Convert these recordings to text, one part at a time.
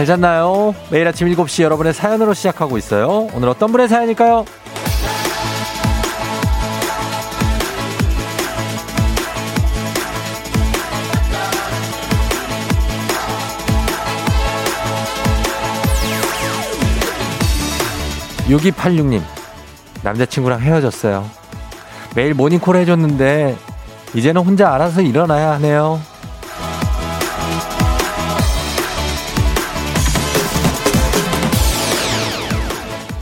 잘 잤나요? 매일 아침 7시 여러분의 사연으로 시작하고 있어요. 오늘 어떤 분의 사연일까요? 6286님, 남자친구랑 헤어졌어요. 매일 모닝콜 해줬는데, 이제는 혼자 알아서 일어나야 하네요.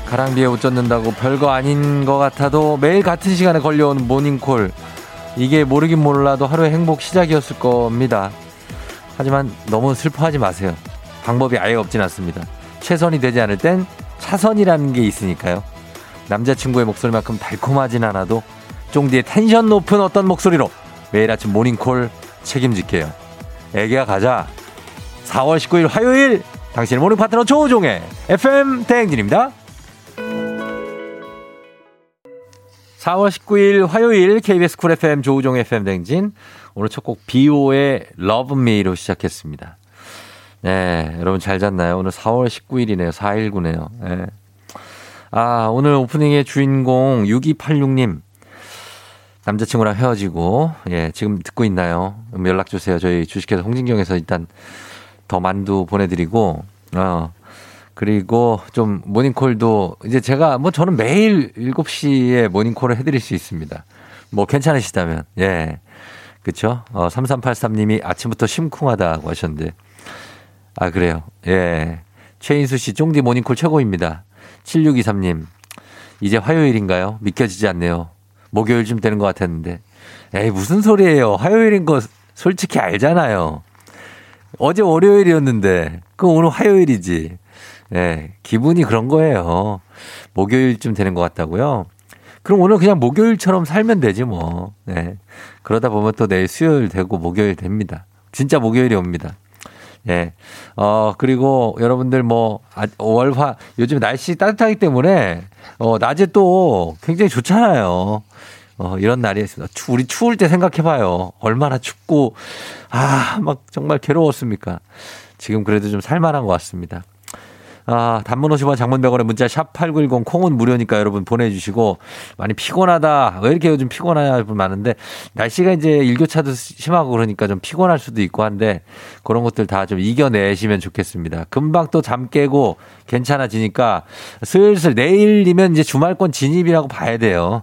가랑비에 옷 젖는다고 별거 아닌 것 같아도 매일 같은 시간에 걸려오는 모닝콜. 이게 모르긴 몰라도 하루의 행복 시작이었을 겁니다. 하지만 너무 슬퍼하지 마세요. 방법이 아예 없진 않습니다. 최선이 되지 않을 땐 차선이라는 게 있으니까요. 남자친구의 목소리만큼 달콤하진 않아도 쫑디의 텐션 높은 어떤 목소리로 매일 아침 모닝콜 책임질게요. 애기야 가자. 4월 19일 화요일 당신의 morning 파트너 조우종의 FM 대행진입니다. 4월 19일 화요일 KBS Cool FM 조우종 FM 대행진 오늘 첫 곡 비오의 Love Me로 시작했습니다. 네, 여러분 잘 잤나요? 오늘 4월 19일이네요. 419네요. 네. 아, 오늘 오프닝의 주인공 6286님. 남자친구랑 헤어지고, 예, 지금 듣고 있나요? 연락 주세요. 저희 주식회사 홍진경에서 일단 더 만두 보내드리고, 어, 그리고 좀 모닝콜도 이제 제가 뭐 저는 매일 7시에 모닝콜을 해드릴 수 있습니다. 뭐 괜찮으시다면, 예. 그쵸? 어, 3383님이 아침부터 심쿵하다고 하셨는데, 아, 그래요. 예. 최인수 씨, 쫑디 모닝콜 최고입니다. 7623님, 이제 화요일인가요? 믿겨지지 않네요. 목요일쯤 되는 것 같았는데. 에이, 무슨 소리예요. 화요일인 거 솔직히 알잖아요. 어제 월요일이었는데, 그 오늘 화요일이지. 예, 기분이 그런 거예요. 목요일쯤 되는 것 같다고요? 그럼 오늘 그냥 목요일처럼 살면 되지 뭐. 예. 그러다 보면 또 내일 수요일 되고 목요일 됩니다. 진짜 목요일이 옵니다. 예. 어, 그리고 여러분들 뭐, 아, 월화, 요즘 날씨 따뜻하기 때문에, 어, 낮에 또 굉장히 좋잖아요. 어, 이런 날이 있습니다. 우리 추울 때 생각해봐요. 얼마나 춥고, 아, 막 정말 괴로웠습니까? 지금 그래도 좀 살만한 것 같습니다. 아, 단문 50원 장문 100원에 문자 샵 8910 콩은 무료니까 여러분 보내주시고 많이 피곤하다. 왜 이렇게 요즘 피곤하냐 분 많은데 날씨가 이제 일교차도 심하고 그러니까 좀 피곤할 수도 있고 한데 그런 것들 다 좀 이겨내시면 좋겠습니다. 금방 또 잠 깨고 괜찮아지니까 슬슬 내일이면 이제 주말권 진입이라고 봐야 돼요.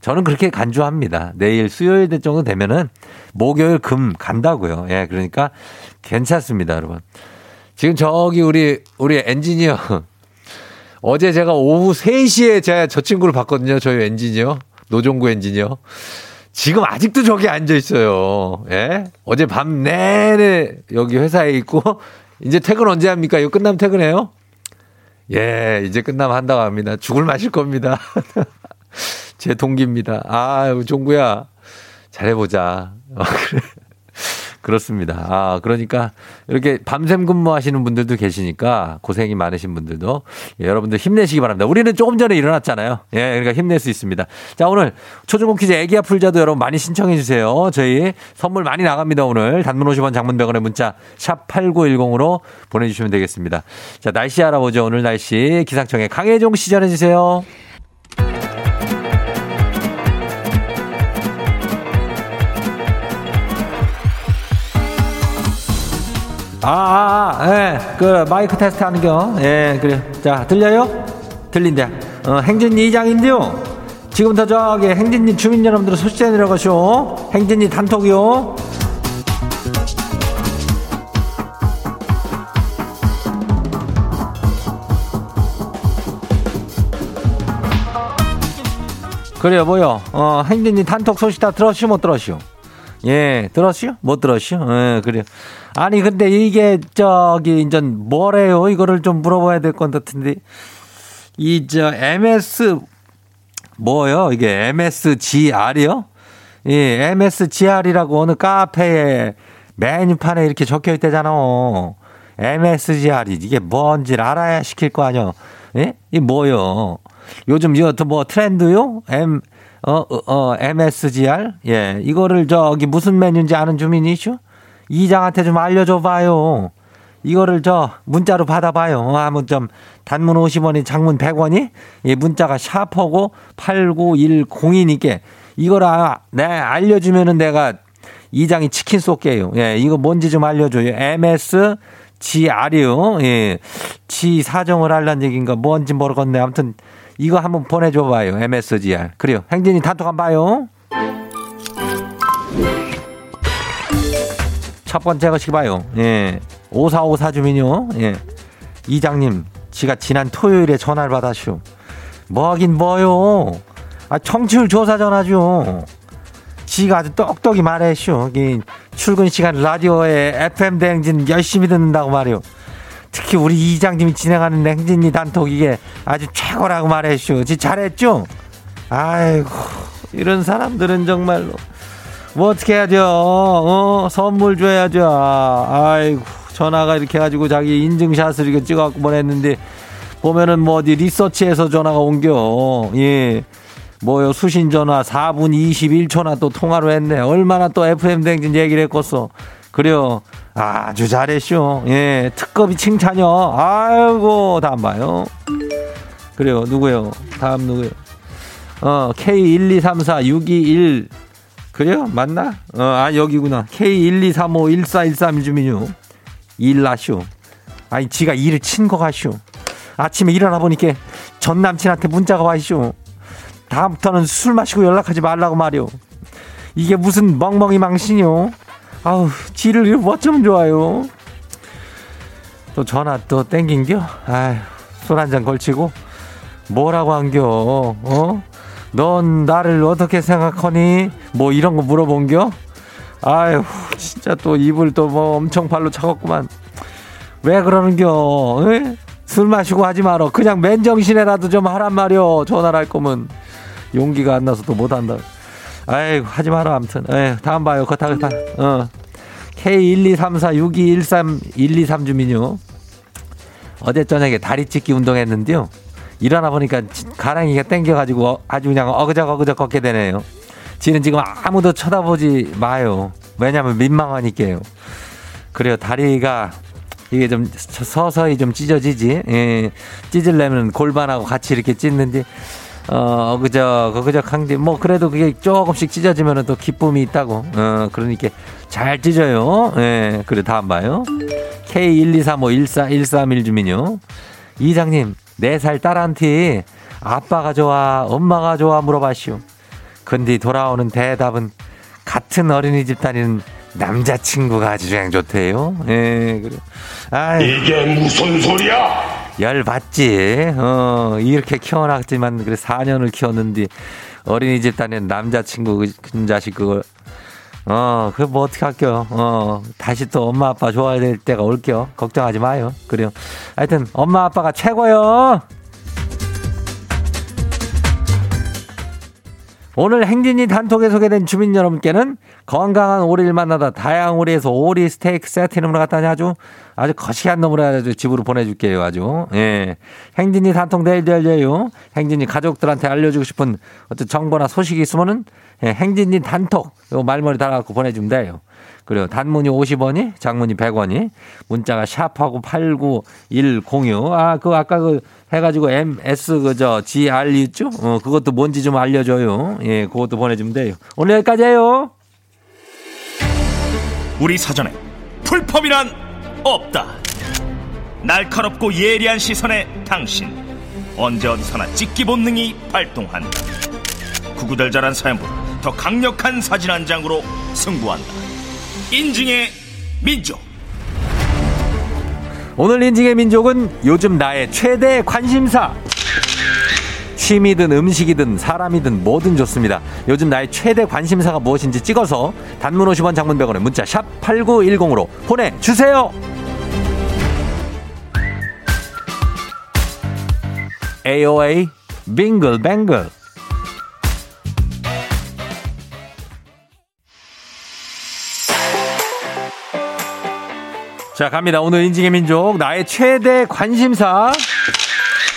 저는 그렇게 간주합니다. 내일 수요일 정도 되면은 목요일 금 간다고요. 예, 그러니까 괜찮습니다, 여러분. 지금 저기 우리 우리 엔지니어 어제 제가 오후 3시에 제가 저 친구를 봤거든요. 저희 엔지니어 노종구 엔지니어. 지금 아직도 저기 앉아 있어요. 예? 어제 밤 내내 여기 회사에 있고 이제 퇴근 언제 합니까? 이거 끝나면 퇴근해요? 예, 이제 끝나면 한다고 합니다. 죽을 마실 겁니다. 제 동기입니다. 아, 종구야. 잘해보자. 어, 그래. 그렇습니다. 아, 그러니까 이렇게 밤샘 근무하시는 분들도 계시니까 고생이 많으신 분들도 예, 여러분들 힘내시기 바랍니다. 우리는 조금 전에 일어났잖아요. 예, 그러니까 힘낼 수 있습니다. 자, 오늘 초중고 퀴즈 애기야 풀자도 여러분 많이 신청해 주세요. 저희 선물 많이 나갑니다, 오늘. 단문 50원 장문 100원의 문자 샵 8910으로 보내 주시면 되겠습니다. 자, 날씨 알아보죠. 오늘 날씨 기상청에 강혜종 시 전해 주세요. 아, 아, 아, 예, 그 마이크 테스트 하는 겨. 예, 그래. 자, 들려요? 들린다. 어, 행진이 이장인데요. 지금부터 저기 행진리 주민 여러분들 소식 내려가쇼. 행진리 단톡이요. 그래요, 뭐요? 어, 행진리 단톡 소식 다 들었슈, 못 들었슈? 예, 들었슈? 못 들었슈? 예, 그래요. 아니, 근데 이게, 저기, 이제 뭐래요? 이거를 좀 물어봐야 될 것 같은데. 이, 저, MS, 뭐요? 이게 MSGR이요? 예, MSGR이라고 어느 카페에 메뉴판에 이렇게 적혀 있대잖아. MSGR이 이게 뭔지 알아야 시킬 거 아니야. 예? 이 뭐요? 요즘 이거 뭐 트렌드요? M 어, 어, 어, MSGR? 예, 이거를 저기 무슨 메뉴인지 아는 주민이시오? 이장한테 좀 알려줘 봐요. 이거를 저 문자로 받아봐요. 어, 한번 좀 단문 50원이 장문 100원이 예, 문자가 샤퍼고 89102니께 이걸 아, 네, 알려주면은 내가 이장이 치킨 쏠게요. 예, 이거 뭔지 좀 알려줘요. MS 지아류, 예, 지 사정을 할란 얘기인가 뭔지 모르겠네. 아무튼 이거 한번 보내줘봐요. MSGR. 그래요. 행진이 단톡 한번 봐요. 첫 번째 것이 봐요. 예. 5454 주민요. 예. 이장님, 지가 지난 토요일에 전화를 받았슈. 뭐 하긴 뭐요. 아, 청취율 조사 전화죠. 지가 아주 똑똑히 말했슈. 출근 시간 라디오에 FM 대행진 열심히 듣는다고 말이요. 특히 우리 이장님이 진행하는 행진이 단톡 이게 아주 최고라고 말했슈. 지 잘했죠? 아이고, 이런 사람들은 정말로. 뭐 어떻게 해야죠? 어, 선물 줘야죠. 아이고, 전화가 이렇게 해가지고 자기 인증샷을 이렇게 찍어갖고 보냈는데, 보면은 뭐 어디 리서치에서 전화가 옮겨. 예. 뭐요, 수신 전화 4분 21초나 또 통화로 했네. 얼마나 또 FM 댕진 얘기를 했겠어. 그래요. 아주 잘했쇼. 예, 특급이 칭찬이요. 아이고, 다음 봐요. 그래요, 누구요? 다음 누구요? 어, K1234621. 그래요? 맞나? 어, 아, 여기구나. K123514131 주민요. 일나쇼. 아니, 지가 일을 친 거 같쇼. 아침에 일어나 보니까 전 남친한테 문자가 와있쇼. 다음부터는 술 마시고 연락하지 말라고 말이오. 이게 무슨 멍멍이 망신이요? 아우, 지를 어쩌면 좋아요. 또 전화 또 땡긴겨? 아휴, 술 한 잔 걸치고 뭐라고 한겨? 어? 넌 나를 어떻게 생각하니? 뭐 이런 거 물어본겨? 아휴, 진짜 또 입을 또 뭐 엄청 발로 차갑구만. 왜 그러는겨? 에? 술 마시고 하지 말어. 그냥 맨정신에라도 좀 하란 말이오. 전화를 할 거면. 용기가 안 나서 또 못 한다. 아이고, 하지 마라, 아무튼. 에 다음 봐요. 그거 다, 다, 어. K1234213 주민요. 어제 저녁에 다리 찢기 운동했는데요. 일어나 보니까 가랑이가 땡겨가지고 아주 그냥 어그적 어그적 걷게 되네요. 지는 지금 아무도 쳐다보지 마요. 왜냐면 민망하니까요. 그래요. 다리가 이게 좀 서서히 좀 찢어지지. 예. 찢으려면 골반하고 같이 이렇게 찢는데 어, 그저, 그저 강제, 뭐, 그래도 그게 조금씩 찢어지면 또 기쁨이 있다고. 어, 그러니까 잘 찢어요. 예, 그래, 다음 봐요. K123514131 주민요. 이장님, 4살 딸한테 아빠가 좋아, 엄마가 좋아 물어봐시오. 근데 돌아오는 대답은 같은 어린이집 다니는 남자친구가 아주 그냥 좋대요. 예, 그래. 아 이게 무슨 소리야? 열 받지. 어, 이렇게 키워놨지만, 그래, 4년을 키웠는데, 어린이집 다니는 남자친구, 그, 그 자식 그걸, 어, 그 뭐 어떻게 할게요. 어, 다시 또 엄마 아빠 좋아야 될 때가 올게요. 걱정하지 마요. 그래요. 하여튼, 엄마 아빠가 최고요! 오늘 행진이 단톡에 소개된 주민 여러분께는 건강한 오리를 만나다 다양한 오리에서 오리 스테이크 세트 이름으로 갖다 아주 아주 거시기한 놈으로 아주 집으로 보내줄게요 아주 예 행진이 단톡 내일 열려요 행진이 가족들한테 알려주고 싶은 어떤 정보나 소식이 있으면은 예, 행진이 단톡 요 말머리 달아갖고 보내주면 돼요 그래요. 단문이 50원이, 장문이 100원이, 문자가 샵하고 89106. 아, 그 아까 그 해가지고 MS 그저 GR 있죠? 어, 그것도 뭔지 좀 알려줘요. 예, 그것도 보내주면 돼요. 오늘 여기까지예요. 우리 사전에 풀펌이란 없다. 날카롭고 예리한 시선에 당신 언제 어디서나 찍기 본능이 발동한다. 구구절절한 사연보다 더 강력한 사진 한 장으로 승부한다. 인증의 민족. 오늘 인증의 민족은 요즘 나의 최대 관심사. 취미든 음식이든 사람이든 뭐든 좋습니다. 요즘 나의 최대 관심사가 무엇인지 찍어서 단문 50원 장문 100원에 문자 샵 8910으로 보내주세요. AOA 빙글뱅글 자, 갑니다. 오늘 인증의 민족, 나의 최대 관심사.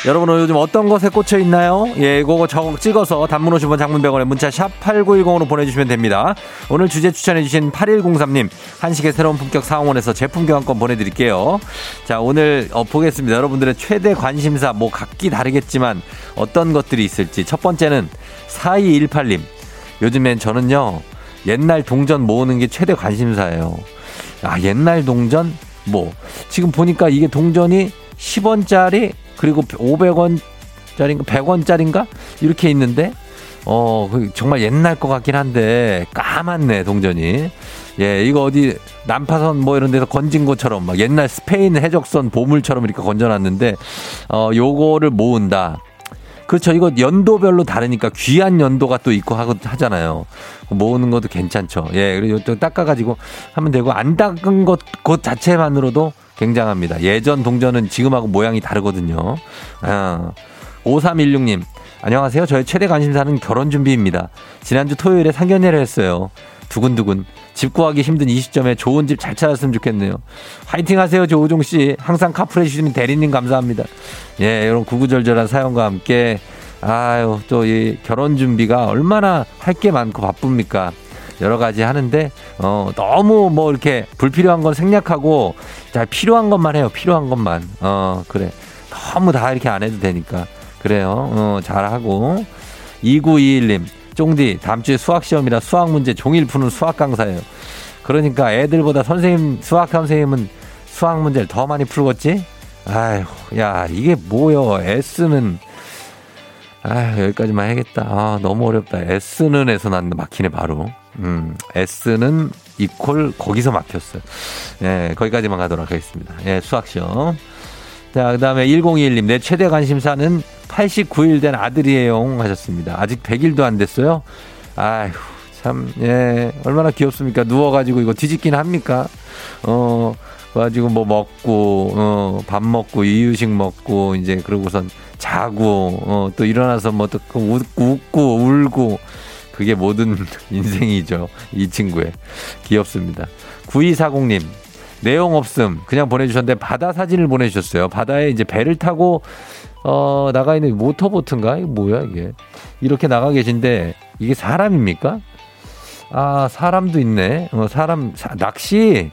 여러분은 요즘 어떤 것에 꽂혀 있나요? 예, 그거 저거 찍어서 단문 50원 장문 100원에 문자 샵 8910으로 보내주시면 됩니다. 오늘 주제 추천해주신 8103님, 한식의 새로운 품격 상원에서 제품 교환권 보내드릴게요. 자, 오늘 어, 보겠습니다. 여러분들의 최대 관심사, 뭐 각기 다르겠지만 어떤 것들이 있을지. 첫 번째는 4218님. 요즘엔 저는요, 옛날 동전 모으는 게 최대 관심사예요. 아, 옛날 동전? 뭐. 지금 보니까 이게 동전이 10원짜리 그리고 500원짜리인가 100원짜리인가? 이렇게 있는데 어그 정말 옛날 것 같긴 한데 까맣네 동전이. 예 이거 어디 난파선 뭐 이런 데서 건진 것처럼 막 옛날 스페인 해적선 보물처럼 이렇게 건져놨는데 어 요거를 모은다 그렇죠. 이거 연도별로 다르니까 귀한 연도가 또 있고 하잖아요. 모으는 것도 괜찮죠. 예, 그리고 또 닦아가지고 하면 되고 안 닦은 것, 것 자체만으로도 굉장합니다. 예전 동전은 지금하고 모양이 다르거든요. 아, 5316님. 안녕하세요. 저의 최대 관심사는 결혼 준비입니다. 지난주 토요일에 상견례를 했어요. 두근두근. 집 구하기 힘든 이 시점에 좋은 집 잘 찾았으면 좋겠네요. 화이팅 하세요, 조우종 씨. 항상 카풀 해주시는 대리님 감사합니다. 예, 이런 구구절절한 사연과 함께, 아유, 또 이 결혼 준비가 얼마나 할 게 많고 바쁩니까? 여러 가지 하는데, 어, 너무 뭐 이렇게 불필요한 건 생략하고, 자, 필요한 것만 해요. 필요한 것만. 어, 그래. 너무 다 이렇게 안 해도 되니까. 그래요. 어, 잘하고. 2921님. 쫑디, 다음 주에 수학 시험이라 수학 문제 종일 푸는 수학 강사예요. 그러니까 애들보다 선생님, 수학 선생님은 수학 문제를 더 많이 풀겠지? 아휴, 야, 이게 뭐요? S는, 아 여기까지만 해야겠다. 아, 너무 어렵다. S는 에서 난 막히네, 바로. 음, S는 이퀄 거기서 막혔어요. 예, 거기까지만 가도록 하겠습니다. 예, 수학 시험. 자, 그 다음에 1021님, 내 최대 관심사는 89일 된 아들이에요. 하셨습니다. 아직 100일도 안 됐어요. 아휴, 참, 예, 얼마나 귀엽습니까? 누워가지고 이거 뒤집긴 합니까? 어, 가지고 뭐 먹고, 어, 밥 먹고, 이유식 먹고, 이제 그러고선 자고, 어, 또 일어나서 뭐 또 웃고, 웃고, 울고. 그게 모든 인생이죠. 이 친구의. 귀엽습니다. 9240님, 내용 없음. 그냥 보내주셨는데 바다 사진을 보내주셨어요. 바다에 이제 배를 타고 어, 나가 있는 모터보트인가? 이거 뭐야, 이게. 이렇게 나가 계신데, 이게 사람입니까? 아, 사람도 있네. 어, 사람, 사, 낚시.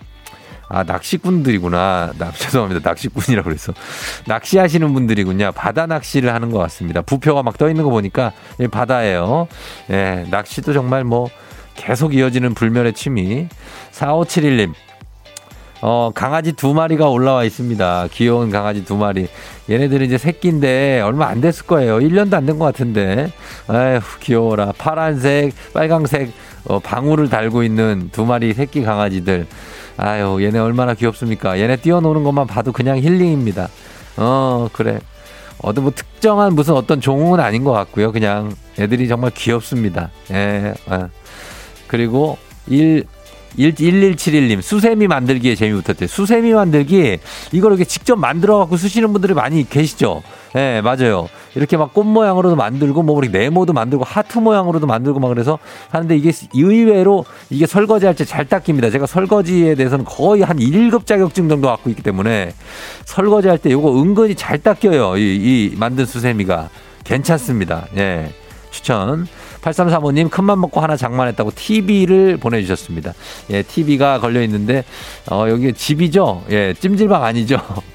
아, 낚시꾼들이구나. 나, 죄송합니다. 낚시꾼이라고 그래서. 낚시하시는 분들이군요. 바다 낚시를 하는 것 같습니다. 부표가 막 떠 있는 거 보니까, 예, 바다예요. 예, 낚시도 정말 뭐, 계속 이어지는 불멸의 취미. 4571님. 어, 강아지 두 마리가 올라와 있습니다. 귀여운 강아지 두 마리. 얘네들은 이제 새끼인데 얼마 안 됐을 거예요. 1년도 안 된 것 같은데. 아휴, 귀여워라. 파란색, 빨강색, 어, 방울을 달고 있는 두 마리 새끼 강아지들. 아유, 얘네 얼마나 귀엽습니까? 얘네 뛰어노는 것만 봐도 그냥 힐링입니다. 어, 그래. 어떤 뭐 특정한 무슨 어떤 종은 아닌 것 같고요. 그냥 애들이 정말 귀엽습니다. 예. 아. 그리고 1, 1171님, 수세미 만들기에 재미 붙었대요. 수세미 만들기, 이걸 이렇게 직접 만들어 갖고 쓰시는 분들이 많이 계시죠? 예, 네, 맞아요. 이렇게 막 꽃 모양으로도 만들고, 뭐, 우리 네모도 만들고, 하트 모양으로도 만들고 막 그래서 하는데 이게 의외로 이게 설거지 할 때 잘 닦입니다. 제가 설거지에 대해서는 거의 한 1급 자격증 정도 갖고 있기 때문에 설거지 할때 이거 은근히 잘 닦여요. 이, 이 만든 수세미가. 괜찮습니다. 예. 추천. 8335님 큰맘 먹고 하나 장만했다고 TV를 보내주셨습니다. 예, TV가 걸려 있는데 어, 여기 집이죠? 예, 찜질방 아니죠?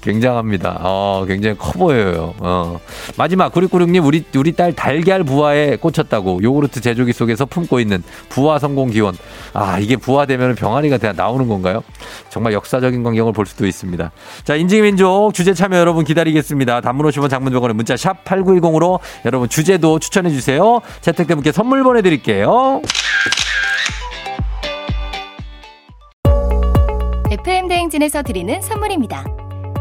굉장합니다. 어, 굉장히 커 보여요. 어. 마지막, 9696님, 우리, 우리 딸 달걀 부화에 꽂혔다고 요구르트 제조기 속에서 품고 있는 부화 성공 기원. 아, 이게 부화되면 병아리가 나오는 건가요? 정말 역사적인 광경을 볼 수도 있습니다. 자, 인증민족 주제 참여 여러분 기다리겠습니다. 단문 50원 장문병원의 문자 샵 8910으로 여러분 주제도 추천해 주세요. 채택된 분께 선물 보내드릴게요. FM 대행진에서 드리는 선물입니다.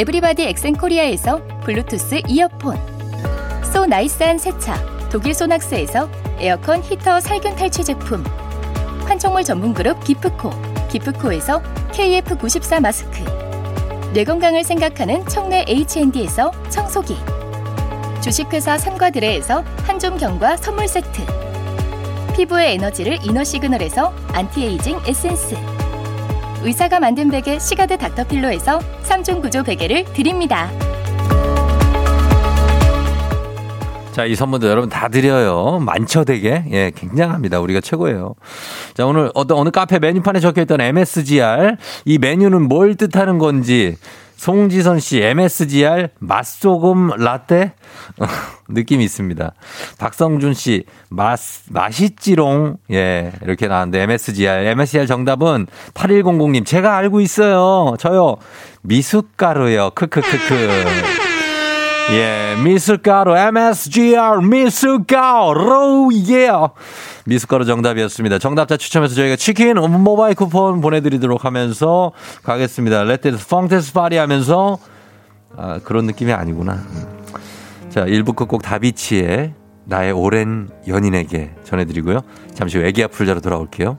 에브리바디 엑센코리아에서 블루투스 이어폰. so nice한 세차 독일 소낙스에서 에어컨 히터 살균 탈취 제품. 판촉물 전문 그룹 기프코 기프코에서 KF94 마스크. 뇌 건강을 생각하는 청내 H&D에서 청소기. 주식회사 삼과드레에서 한줌견과 선물 세트. 피부의 에너지를 이너 시그널에서 안티에이징 에센스 의사가 만든 베개 시가드 닥터필로에서 3중 구조 베개를 드립니다. 자, 이 선물도 여러분 다 드려요. 많죠, 되게. 예, 굉장합니다. 우리가 최고예요. 자, 오늘 어떤, 어느 카페 메뉴판에 적혀 있던 MSGR. 이 메뉴는 뭘 뜻하는 건지. 송지선 씨, MSGR 맛소금 라떼? 느낌이 있습니다. 박성준 씨, 맛, 맛있지롱. 예, 이렇게 나왔는데, MSGR. MSGR 정답은 8100님, 제가 알고 있어요. 저요. 미숫가루요. 크크크크. 예, 미숫가루, MSGR, 미숫가루, 예. 미숫가루 정답이었습니다. 정답자 추첨해서 저희가 치킨 모바일 쿠폰 보내드리도록 하면서 가겠습니다. 레트스 펑테스 파리 하면서, 아, 그런 느낌이 아니구나. 자, 1부 끝곡 다비치의 나의 오랜 연인에게 전해드리고요. 잠시 후 애기 아플 자로 돌아올게요.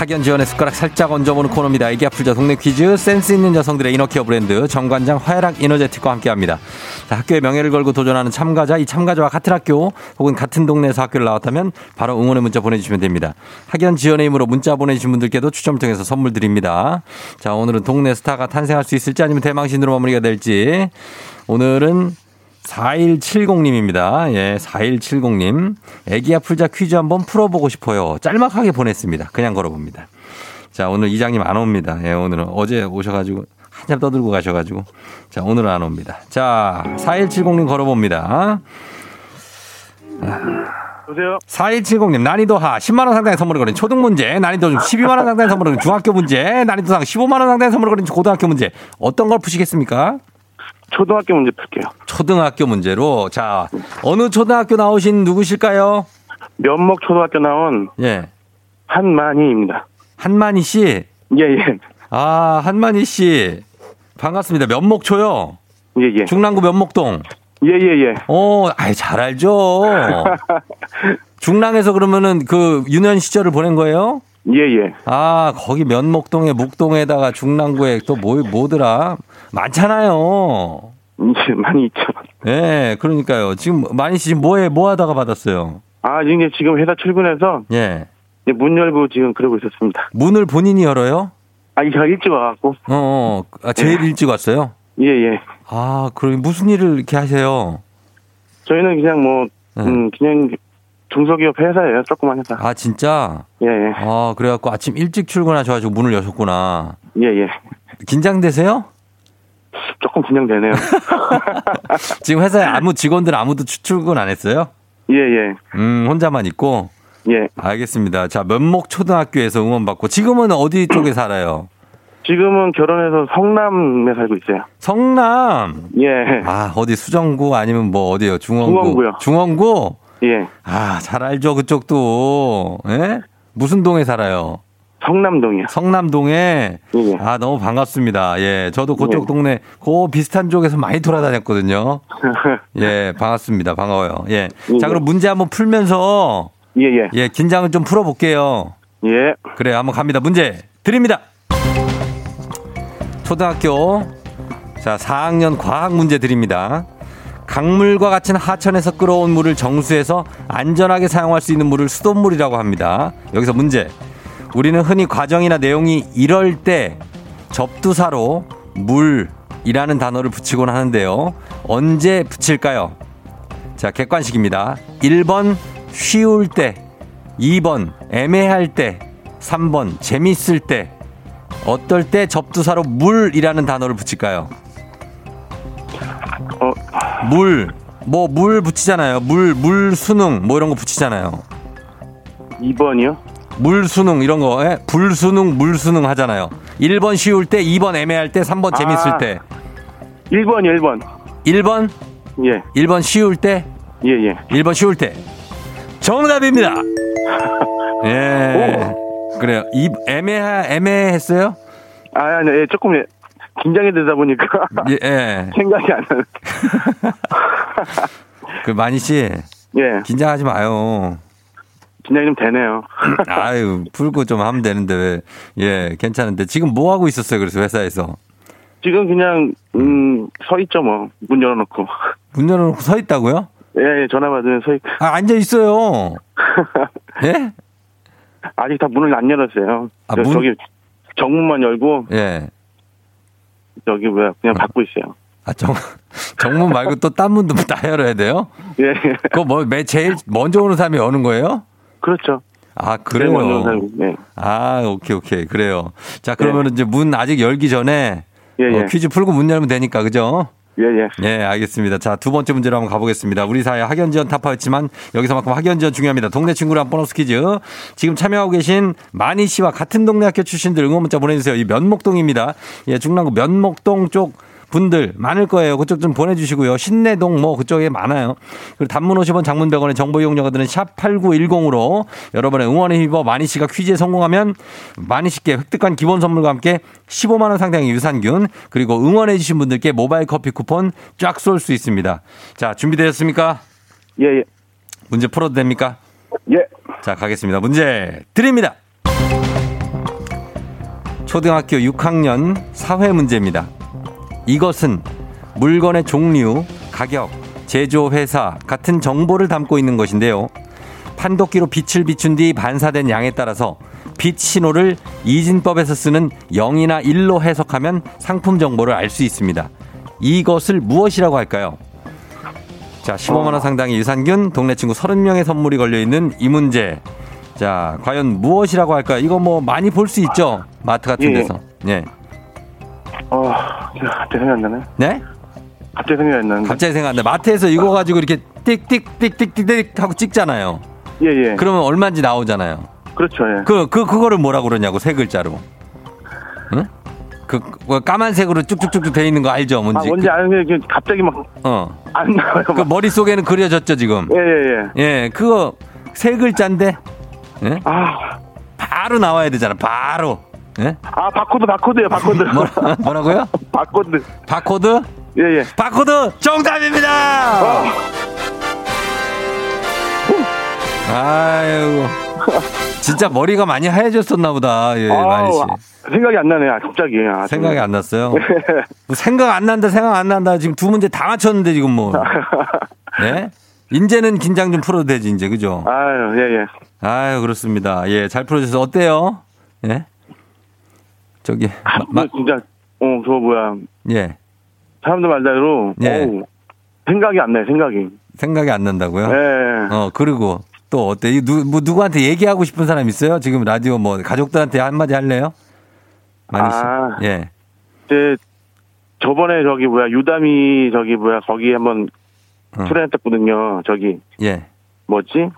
학연 지원의 숟가락 살짝 얹어보는 코너입니다. 애기 아플자 동네 퀴즈 센스 있는 여성들의 이너케어 브랜드 정관장 화해락 이너제틱과 함께합니다. 자, 학교의 명예를 걸고 도전하는 참가자 이 참가자와 같은 학교 혹은 같은 동네에서 학교를 나왔다면 바로 응원의 문자 보내주시면 됩니다. 학연 지원의 힘으로 문자 보내주신 분들께도 추첨을 통해서 선물 드립니다. 자 오늘은 동네 스타가 탄생할 수 있을지 아니면 대망신으로 마무리가 될지 오늘은 4170님입니다. 예, 4170님. 애기야 풀자 퀴즈 한번 풀어보고 싶어요. 짤막하게 보냈습니다. 그냥 걸어봅니다. 자, 오늘 이장님 안 옵니다. 예, 오늘은 어제 오셔가지고 한참 떠들고 가셔가지고. 자, 오늘은 안 옵니다. 자, 4170님 걸어봅니다. 여보세요? 4170님, 난이도 하, 10만원 상당의 선물을 거린 초등 문제, 난이도 중 12만원 상당의 선물을 거린 중학교 문제, 난이도 상 15만원 상당의 선물을 거린 고등학교 문제. 어떤 걸 푸시겠습니까? 초등학교 문제 풀게요. 초등학교 문제로. 자, 어느 초등학교 나오신 누구실까요? 면목 초등학교 나온 예. 한만희입니다. 한만희 씨. 예, 예. 아, 한만희 씨. 반갑습니다. 면목초요. 예, 예. 중랑구 면목동. 예, 예, 예. 어, 아이, 잘 알죠. 중랑에서 그러면은 그 유년 시절을 보낸 거예요? 예, 예. 아, 거기 면목동에 묵동에다가 중랑구에 또 뭐, 뭐더라? 많잖아요. 이제 많이 있죠. 예, 그러니까요. 지금 많이 씨 지금 뭐해, 뭐 하다가 받았어요? 아, 이제 지금 회사 출근해서 예. 이제 문 열고 지금 그러고 있었습니다. 문을 본인이 열어요? 아, 제가 일찍 와갖고. 어, 어. 아, 제일 일찍 왔어요? 예, 예. 아, 그럼 무슨 일을 이렇게 하세요? 저희는 그냥 뭐, 네. 음, 그냥 중소기업 회사예요. 조그만 회사. 아, 진짜? 예, 예. 아, 그래갖고 아침 일찍 출근하셔가지고 문을 여셨구나. 예, 예. 긴장되세요? 조금 긴장되네요. 지금 회사에 아무 직원들 아무도 출- 출근 안 했어요? 예, 예. 음, 혼자만 있고. 예. 알겠습니다. 자, 면목 초등학교에서 응원받고 지금은 어디 쪽에 살아요? 지금은 결혼해서 성남에 살고 있어요. 성남. 예. 아, 어디 수정구 아니면 뭐 어디요? 중원구. 중원구요. 중원구? 예. 아, 잘 알죠. 그쪽도. 예? 무슨 동에 살아요? 성남동이요. 성남동에. 예, 예. 아, 너무 반갑습니다. 예. 저도 그쪽 예. 동네, 그 비슷한 쪽에서 많이 돌아다녔거든요. 예, 반갑습니다. 반가워요. 예. 자, 예. 그럼 문제 한번 풀면서, 예, 예. 예, 긴장을 좀 풀어볼게요. 예. 그래, 한번 갑니다. 문제 드립니다. 초등학교 자 4학년 과학 문제 드립니다. 강물과 같은 하천에서 끌어온 물을 정수해서 안전하게 사용할 수 있는 물을 수돗물이라고 합니다. 여기서 문제. 우리는 흔히 과정이나 내용이 이럴 때 접두사로 물이라는 단어를 붙이곤 하는데요. 언제 붙일까요? 자, 객관식입니다. 1번 쉬울 때, 2번 애매할 때, 3번 재밌을 때, 어떨 때 접두사로 물이라는 단어를 붙일까요? 어, 물, 뭐 물 붙이잖아요. 물, 물 수능 뭐 이런 거 붙이잖아요. 2번이요? 물 수능 이런 거, 예? 불 수능, 물 수능 하잖아요. 1번 쉬울 때, 2번 애매할 때, 3번 재밌을 아. 때. 1번이요, 1번. 1번, 예. 1번 쉬울 때, 예, 예. 1번 쉬울 때. 정답입니다. 예. 그래요. 이 애매하 애매했어요? 아, 아니, 예, 조금 예, 긴장이 되다 보니까 예. 예. 생각이 안 나는. 그 마니 씨 예. 긴장하지 마요. 긴장이 좀 되네요. 아유 풀고 좀 하면 되는데 왜? 예, 괜찮은데 지금 뭐 하고 있었어요? 그래서 회사에서 지금 그냥, 음, 서 있죠, 뭐. 문 열어놓고. 문 열어놓고 서 있다고요? 예, 예, 전화 받으면 서 있고. 아 앉아 있어요. 예? 아직 다 문을 안 열었어요. 아, 저, 문? 저기, 정문만 열고, 예. 저기 뭐야, 그냥 받고 있어요. 아 정, 정문 말고 또 딴 문도 다 열어야 돼요? 예, 예. 그거 뭐 매, 제일 먼저 오는 사람이 여는 거예요? 그렇죠. 아 먼저 그래요. 네. 아 오케이 오케이 그래요. 자 그러면 이제 문 아직 열기 전에 예, 예. 어, 퀴즈 풀고 문 열면 되니까 그죠? 예, 예. 예, 알겠습니다. 자, 두 번째 문제로 한번 가보겠습니다. 우리 사회 학연 지원 타파였지만 여기서만큼 학연 지원 중요합니다. 동네 친구랑 보너스 퀴즈. 지금 참여하고 계신 마니 씨와 같은 동네 학교 출신들 응원 문자 보내주세요. 이 면목동입니다. 예, 중랑구 면목동 쪽 분들 많을 거예요. 그쪽 좀 보내주시고요. 신내동 뭐 그쪽에 많아요. 그리고 단문 50원 장문 100원의 정보 이용료가 드는 샵 8910으로 여러분의 응원에 힘입어 마니 씨가 퀴즈에 성공하면 마니 씨께 획득한 기본 선물과 함께 15만 원 상당의 유산균 그리고 응원해 주신 분들께 모바일 커피 쿠폰 쫙 쏠 수 있습니다. 자, 준비되셨습니까? 예, 예. 문제 풀어도 됩니까? 예. 자, 가겠습니다. 문제 드립니다. 초등학교 6학년 사회 문제입니다. 이것은 물건의 종류, 가격, 제조 회사 같은 정보를 담고 있는 것인데요. 판독기로 빛을 비춘 뒤 반사된 양에 따라서 빛 신호를 이진법에서 쓰는 0이나 1로 해석하면 상품 정보를 알 수 있습니다. 이것을 무엇이라고 할까요? 자, 15만 원 상당의 유산균, 동네 친구 30명의 선물이 걸려 있는 이 문제. 자, 과연 무엇이라고 할까요? 이거 뭐 많이 볼 수 있죠? 마트 같은 예, 예. 데서. 예. 어, 갑자기 생각이 안 나네. 네? 갑자기 안 나는데. 갑자기 생각나. 마트에서 이거 가지고 이렇게 띡띡띡띡띡 하고 찍잖아요. 예, 예. 그러면 얼마인지 나오잖아요. 그렇죠, 예. 그, 그, 그거를 뭐라 그러냐고, 세 글자로. 응? 그, 그 까만색으로 쭉쭉쭉쭉 돼 있는 거 알죠? 뭔지. 아, 뭔지 아는 게 갑자기 막안 그, 어. 나와요. 그 막. 머릿속에는 그려졌죠, 지금. 예, 예, 예. 예, 그거 세 글자인데, 예? 아, 바로 나와야 되잖아, 바로. 예? 아, 바코드, 바코드요, 바코드. 뭐라, 뭐라고요? 바코드. 바코드? 예, 예. 바코드 정답입니다! 어. 아이고. 진짜 머리가 많이 하얘졌었나 보다. 예, 많이 씨. 생각이 안 나네, 아, 갑자기. 아, 생각이 안 났어요. 뭐 생각 안 난다, 생각 안 난다. 지금 두 문제 다 맞췄는데 지금 뭐. 네? 인제는 긴장 좀 풀어도 되지, 이제. 그죠? 아유, 예, 예. 아유, 그렇습니다. 예, 잘 풀어주셔서 어때요? 예? 저기, 아, 마- 마- 진짜, 어, 저 뭐야. 예. 사람들 말대로, 예. 어우, 생각이 안 나요, 생각이. 생각이 안 난다고요? 예. 어, 그리고 또 어때? 이 누, 뭐 누구한테 얘기하고 싶은 사람 있어요? 지금 라디오 뭐 가족들한테 한마디 할래요? 많이 씨. 아. 예. 이제, 저번에 저기 뭐야, 유담이 저기 뭐야, 거기 한번 어. 출연했었거든요. 저기, 예. 뭐지?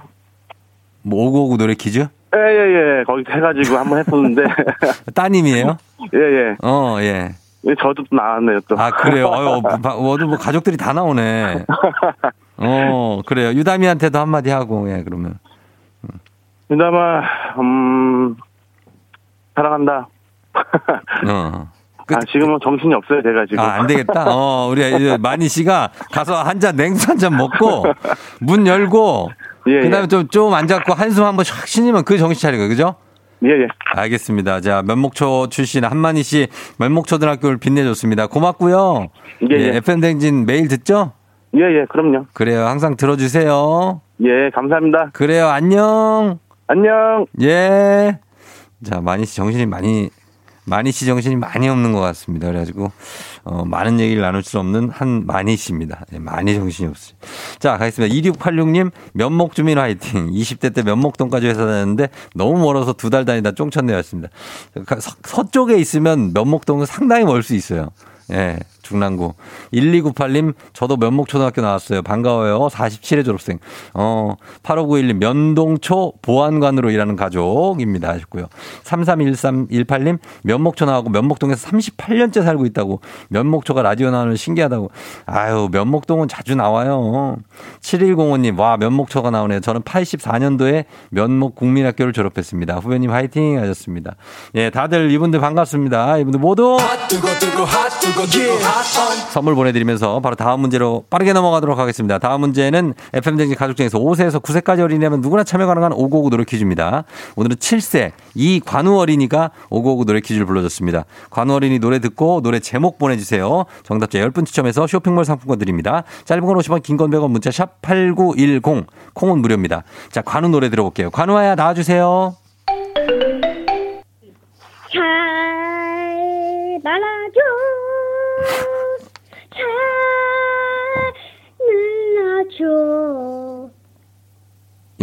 뭐 오구오구 노래 퀴즈? 예, 예, 예. 거기 해가지고 한번 했었는데. 따님이에요? 예, 예. 어, 예. 예, 저도 또 나왔네요, 또. 아, 그래요? 어유 모두 뭐 가족들이 다 나오네. 어, 그래요. 유다미한테도 한마디 하고, 예, 그러면. 유담아, 음, 사랑한다. 어. 끝. 아, 지금은 정신이 없어요, 제가 지금. 아, 안 되겠다. 어, 우리 이제 마니 씨가 가서 한 잔 냉수 한 잔 먹고 문 열고 예, 그다음에 좀좀 앉았고 한숨 한번 샥 쉬니면 그 정신 차리고 그죠? 예, 예. 알겠습니다. 자, 면목초 출신 한만희 씨 면목초등학교를 빛내줬습니다. 고맙고요. 예, 예. FM 댕진 매일 듣죠? 예, 예, 그럼요. 그래요. 항상 들어주세요. 예, 감사합니다. 그래요. 안녕. 안녕. 예. 자, 마니 씨 정신이 많이, 마니 씨 정신이 많이 없는 것 같습니다. 그래가지고, 어, 많은 얘기를 나눌 수 없는 한 마니 씨입니다. 예, 많이 정신이 없어요. 자, 가겠습니다. 2686님, 면목 주민 화이팅. 20대 때 면목동까지 회사 다녔는데 너무 멀어서 두 달 다니다 쫑쳤네요. 였습니다. 서, 서쪽에 있으면 면목동은 상당히 멀 수 있어요. 예, 중랑구. 1298님, 저도 면목초등학교 나왔어요. 반가워요. 47회 졸업생. 어, 8591님, 면동초 보안관으로 일하는 가족입니다. 하셨고요. 331318님, 면목초 나오고 면목동에서 38년째 살고 있다고. 면목초가 라디오 나오는 신기하다고. 아유, 면목동은 자주 나와요. 7105님, 와, 면목초가 나오네요. 저는 84년도에 면목 국민학교를 졸업했습니다. 후배님 화이팅 하셨습니다. 예, 다들 이분들 반갑습니다. 이분들 모두 선물 보내드리면서 바로 다음 문제로 빠르게 넘어가도록 하겠습니다. 다음 문제는 FM댕진 가족 중에서 5세에서 9세까지 어린이라면 누구나 참여 가능한 5959 노래 퀴즈입니다. 오늘은 7세 이관우 어린이가 5959 노래 퀴즈를 불러줬습니다. 관우 어린이 노래 듣고 노래 제목 보내주세요. 정답자 10분 추첨해서 쇼핑몰 상품권 드립니다. 짧은 건 50원, 긴 건 100원, 문자 샵 8910, 콩은 무료입니다. 자, 관우 노래 들어볼게요. 관우야 나와주세요. 잘 말아줘 잘 눌러줘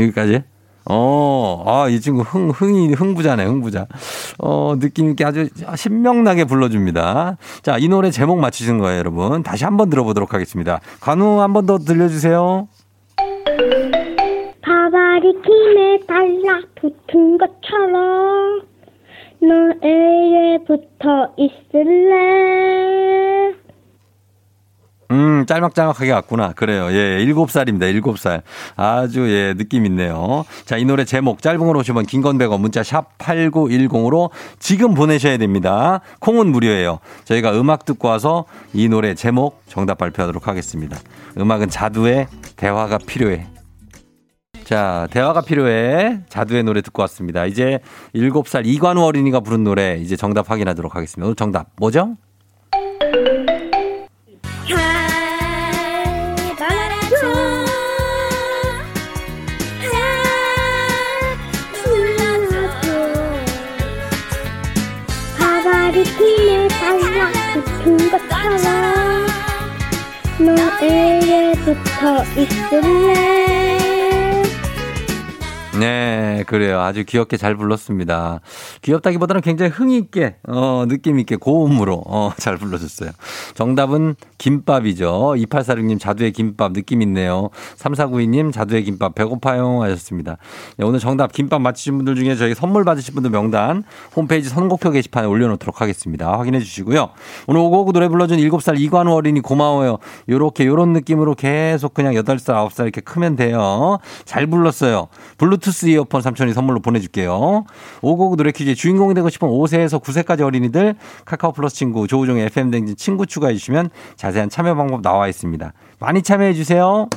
여기까지? 어, 아, 이 친구 흥, 흥이, 흥부자네, 흥부자. 어, 느낌있게 아주 신명나게 불러줍니다. 자, 이 노래 제목 맞추신 거예요, 여러분. 다시 한번 들어보도록 하겠습니다. 관우 한 번 더 들려주세요. 바바리 김에 달라 붙은 것처럼 너에게 붙어 있을래 음, 짤막짤막하게 왔구나. 그래요. 예, 일곱 살입니다. 일곱 살. 아주, 예, 느낌 있네요. 자, 이 노래 제목, 짧은 걸 오시면 긴건 100원, 문자 샵 8910으로 지금 보내셔야 됩니다. 콩은 무료예요. 저희가 음악 듣고 와서 이 노래 제목 정답 발표하도록 하겠습니다. 음악은 자두의 대화가 필요해. 자, 대화가 필요해. 자두의 노래 듣고 왔습니다. 이제 7살 이관우 어린이가 부른 노래 이제 정답 확인하도록 하겠습니다. 오늘 정답 뭐죠? 달라붙은 것처럼 너에게 붙어 있을래 네, 그래요. 아주 귀엽게 잘 불렀습니다. 귀엽다기보다는 굉장히 흥있게, 어, 느낌있게 고음으로, 어, 잘 불러줬어요. 정답은 김밥이죠. 2846님 자두의 김밥 느낌 있네요. 3492님 자두의 김밥 배고파요 하셨습니다. 네, 오늘 정답 김밥 맞히신 분들 중에 저희 선물 받으실 분들 명단 홈페이지 선곡표 게시판에 올려놓도록 하겠습니다. 확인해 주시고요. 오늘 오고오고 노래 불러준 7살 이관우 어린이 고마워요. 요렇게 요런 느낌으로 계속 그냥 8살, 9살 이렇게 크면 돼요. 잘 불렀어요. 블루투스 이어폰 삼촌이 선물로 보내줄게요. 오고오고 노래 퀴즈의 주인공이 되고 싶은 5세에서 9세까지 어린이들 카카오 플러스 친구 조우종의 FM 댕진 친구 추가해 주시면 자세한 참여 방법 나와 있습니다. 많이 참여해 주세요.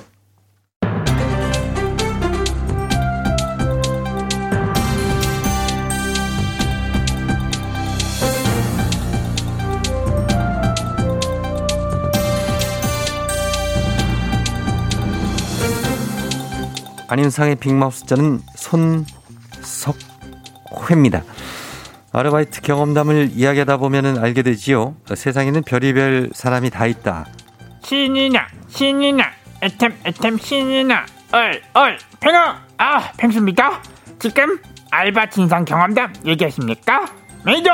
안윤상의 빅마우스 자는 손석희입니다. 아르바이트 경험담을 이야기하다 보면 알게 되지요. 세상에는 별의별 사람이 다 있다. 신이나 신이나 애템 애템 신이나 얼얼 팽어 아 펭수입니다 지금 알바 진상 경험담 얘기하십니까 매니저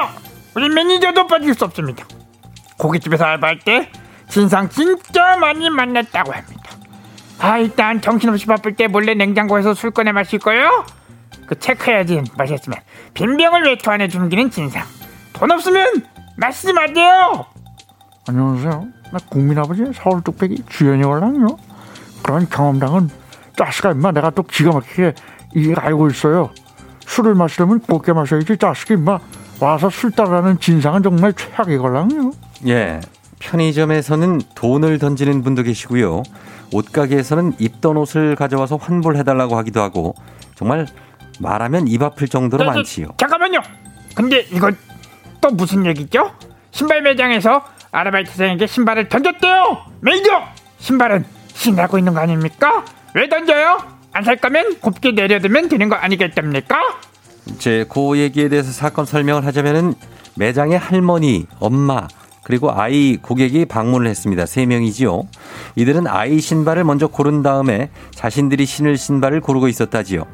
우리 매니저도 빠질 수 없습니다 고깃집에서 알바할 때 진상 진짜 많이 만났다고 합니다 아 일단 정신없이 바쁠 때 몰래 냉장고에서 술 꺼내 마실 거요 그 체크해야지 마셨으면 빈병을 외투 안에 숨기는 진상 돈 없으면 마시지 마세요 안녕하세요. 나 국민 아버지 서울 뚝배기 주연이 올랑요. 그런 경험담은 자식아 임마 내가 또 기가 막히게 이게 알고 있어요. 술을 마시려면 곱게 마셔야지 자식이 임마 와서 술 따라하는 진상은 정말 최악이걸랑요. 예. 편의점에서는 돈을 던지는 분도 계시고요. 옷가게에서는 입던 옷을 가져와서 환불해달라고 하기도 하고 정말 말하면 입 아플 정도로 저, 저, 많지요. 잠깐만요. 근데 이거 또 무슨 얘기죠? 신발 매장에서 아르바이트생에게 신발을 던졌대요. 매니저 신발은 신하고 있는 거 아닙니까? 왜 던져요? 안 살 거면 곱게 내려두면 되는 거 아니겠습니까? 제 그 얘기에 대해서 사건 설명을 하자면은 매장에 할머니, 엄마, 그리고 아이 고객이 방문을 했습니다. 세 명이지요. 이들은 아이 신발을 먼저 고른 다음에 자신들이 신을 신발을 고르고 있었다지요.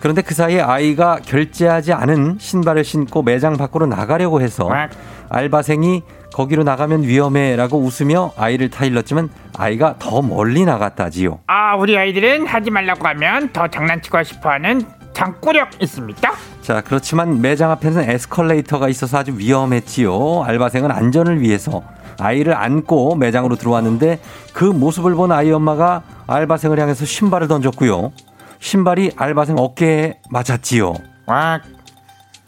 그런데 그 사이에 아이가 결제하지 않은 신발을 신고 매장 밖으로 나가려고 해서 알바생이 거기로 나가면 위험해라고 웃으며 아이를 타일렀지만 아이가 더 멀리 나갔다지요. 아 우리 아이들은 하지 말라고 하면 더 장난치고 싶어하는 장꾸력 있습니까? 자, 그렇지만 매장 앞에는 에스컬레이터가 있어서 아주 위험했지요. 알바생은 안전을 위해서 아이를 안고 매장으로 들어왔는데 그 모습을 본 아이 엄마가 알바생을 향해서 신발을 던졌고요. 신발이 알바생 어깨에 맞았지요. 와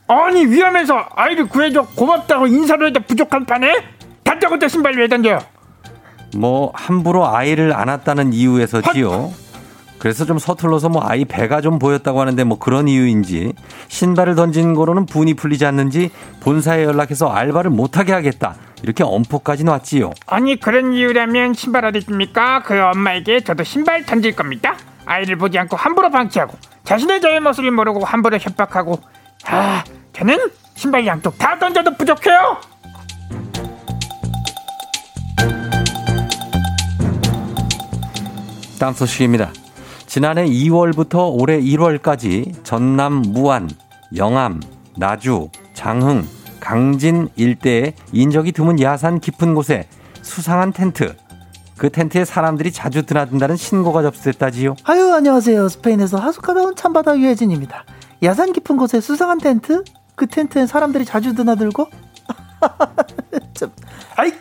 아니 위험해서 아이를 구해줘 고맙다고 인사를 해도 부족한 판에 다짜고짜 신발 왜 던져요? 뭐 함부로 아이를 안았다는 이유에서지요. 그래서 좀 서툴러서 뭐 아이 배가 좀 보였다고 하는데 뭐 그런 이유인지 신발을 던진 거로는 분이 풀리지 않는지 본사에 연락해서 알바를 못하게 하겠다 이렇게 엄포까지 놨지요. 아니 그런 이유라면 신발 어디 있습니까? 그 엄마에게 저도 신발 던질 겁니다. 아이를 보지 않고 함부로 방치하고 자신의 잘못을 모르고 함부로 협박하고 아 저는 신발 양쪽 다 던져도 부족해요. 다음 소식입니다. 지난해 2월부터 올해 1월까지 전남 무안, 영암, 나주, 장흥, 강진 일대에 인적이 드문 야산 깊은 곳에 수상한 텐트. 그 텐트에 사람들이 자주 드나든다는 신고가 접수됐다지요. 아유 안녕하세요 스페인에서 하숙하다 온 참바다 유혜진입니다 야산 깊은 곳에 수상한 텐트? 그 텐트엔 사람들이 자주 드나들고? 참, 아이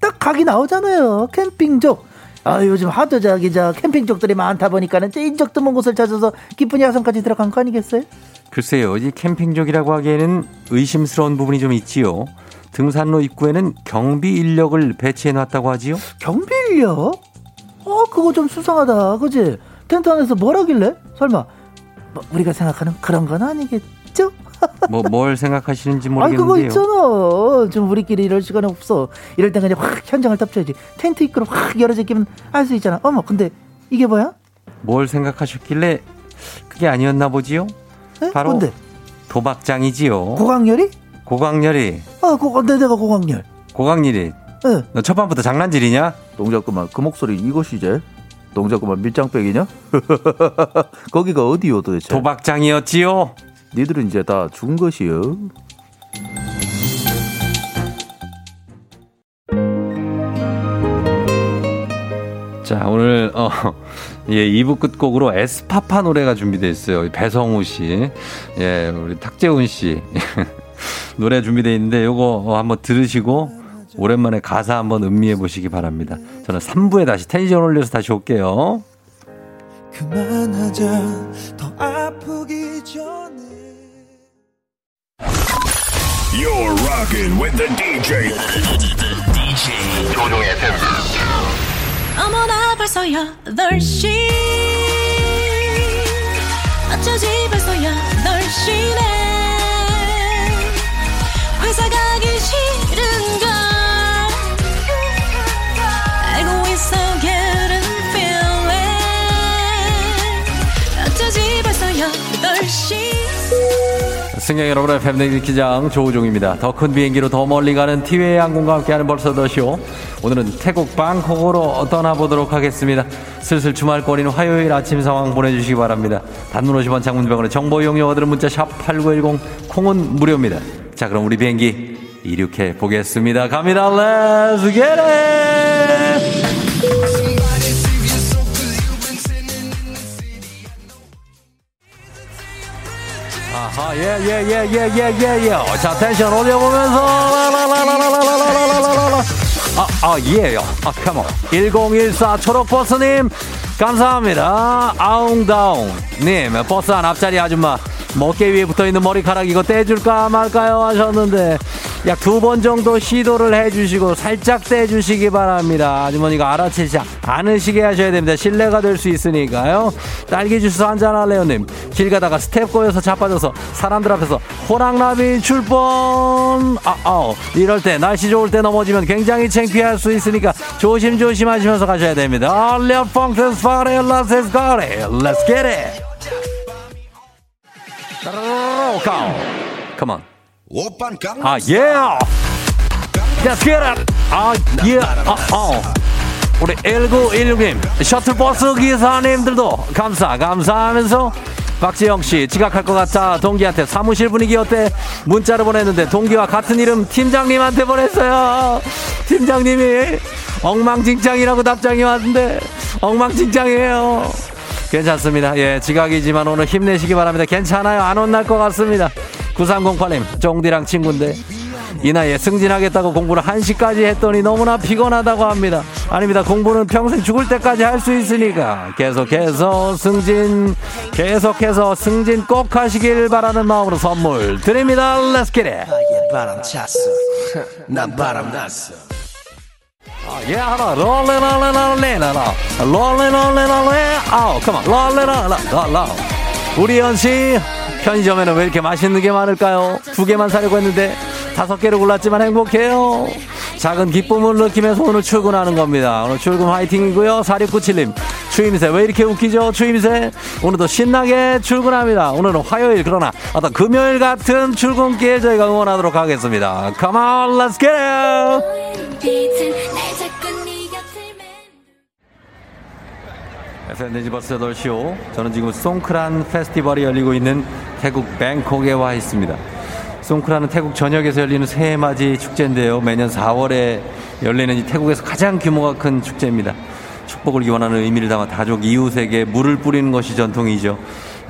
딱 각이 나오잖아요 캠핑족 아 요즘 하도 저기 저 캠핑족들이 많다 보니까는 저 인적 드문 곳을 찾아서 깊은 야산까지 들어간 거 아니겠어요? 글쎄요, 이 캠핑족이라고 하기에는 의심스러운 부분이 좀 있지요. 등산로 입구에는 경비 인력을 배치해 놨다고 하지요. 경비 인력? 어 그거 좀 수상하다 그지? 텐트 안에서 뭘 하길래? 설마 뭐 우리가 생각하는 그런 건 아니겠죠? 뭐 뭘 생각하시는지 아 그거 모르겠는데요. 있잖아. 좀 우리끼리 이럴 시간 없어. 이럴 땐 그냥 확 현장을 덮쳐야지. 텐트 입구로 확 열어져 끼면 알 수 있잖아. 어머, 근데 이게 뭐야? 뭘 생각하셨길래 그게 아니었나 보지요? 에? 바로 뭔데? 도박장이지요. 고강렬이? 고강렬이, 아, 고, 내 내가 고강렬. 고강렬이. 예. 너 첫밤부터 장난질이냐? 동작그만 그 목소리 이것이제 동작그만 밀장백이냐? 거기가 어디요 도대체? 도박장이었지요. 니들은 이제 다 죽은 것이요. 자, 오늘, 어, 예, 2부 끝곡으로 에스파파 노래가 준비되어 있어요. 배성우 씨. 예, 우리 탁재훈 씨. 노래 준비되어 있는데 요거 어, 한번 들으시고 오랜만에 가사 한번 음미해 보시기 바랍니다. 저는 3부에 다시 텐션 올려서 다시 올게요. 그만하자 더 아프기 전 You're rocking with the DJ. DJ 조종의 팬. 어머나 벌써 8시 어쩌지 벌써 8시네 회사 가기 싫은 승객 여러분의 팬데믹 기장 조우종입니다. 더 큰 비행기로 더 멀리 가는 티웨이 항공과 함께하는 벌써 더쇼. 오늘은 태국 방콕으로 떠나보도록 하겠습니다. 슬슬 주말권인 화요일 아침 상황 보내주시기 바랍니다. 단문 50원 장문병원의 정보 이용료들은 문자 샵 8910 콩은 무료입니다. 자 그럼 우리 비행기 이륙해 보겠습니다. 갑니다. Let's get it! 아하, 예, 예, 예, 예, 예, 예, 예. 자, 텐션 올려보면서, 라라라라라라라라라라라. 아, 아, 예요. 아, 컴온. 1014 초록버스님, 감사합니다. 아웅다웅님, 버스 안 앞자리 아줌마. 어깨 위에 붙어 있는 머리카락 이거 떼줄까 말까요 하셨는데 약 두 번 정도 시도를 해주시고 살짝 떼주시기 바랍니다. 아주머니가 알아채지 않으시게 하셔야 됩니다. 실례가 될 수 있으니까요. 딸기 주스 한잔 할래요님. 길 가다가 스텝 꼬여서 자빠져서 사람들 앞에서 호랑나비 출범. 아, 아, 이럴 때 날씨 좋을 때 넘어지면 굉장히 창피할 수 있으니까 조심조심 하시면서 가셔야 됩니다. Let's party, let's get it, let's get it. Come on. 아, yeah! Let's get it! 아, yeah! 아, 어. 우리 1916님, 셔틀버스 기사님들도 감사, 감사하면서 박지영 씨, 지각할 것 같아 동기한테 사무실 분위기 어때? 문자를 보냈는데 동기와 같은 이름 팀장님한테 보냈어요. 팀장님이 엉망진창이라고 답장이 왔는데 엉망진창이에요. 괜찮습니다. 예, 지각이지만 오늘 힘내시기 바랍니다. 괜찮아요. 안 혼날 것 같습니다. 9308님, 쫑디랑 친구인데 이 나이에 승진하겠다고 공부를 1시까지 했더니 너무나 피곤하다고 합니다. 아닙니다. 공부는 평생 죽을 때까지 할 수 있으니까 계속해서 승진, 계속해서 승진 꼭 하시길 바라는 마음으로 선물 드립니다. Let's get it. 바람 찼어. 난 바람 났어. 예, 하나, 롤레 롤레 롤레롤레, 롤레 롤레 롤레, 아우, 컴온, 롤레롤레롤레. 우리 연씨 편의점에는 왜 이렇게 맛있는 게 많을까요? 두 개만 사려고 했는데 다섯 개를 골랐지만 행복해요. 작은 기쁨을 느끼면서 오늘 출근하는 겁니다. 오늘 출근 화이팅이고요. 4697님. 추임새 왜 이렇게 웃기죠? 추임새 오늘도 신나게 출근합니다. 오늘은 화요일 그러나 어떤 금요일 같은 출근길 저희가 응원하도록 하겠습니다. Come on, let's get it! FNDG 버스 8시오. 저는 지금 송크란 페스티벌이 열리고 있는 태국 뱅콕에 와 있습니다. 송크란은 태국 전역에서 열리는 새해맞이 축제인데요. 매년 4월에 열리는 이 태국에서 가장 규모가 큰 축제입니다. 축복을 기원하는 의미를 담아 가족 이웃에게 물을 뿌리는 것이 전통이죠.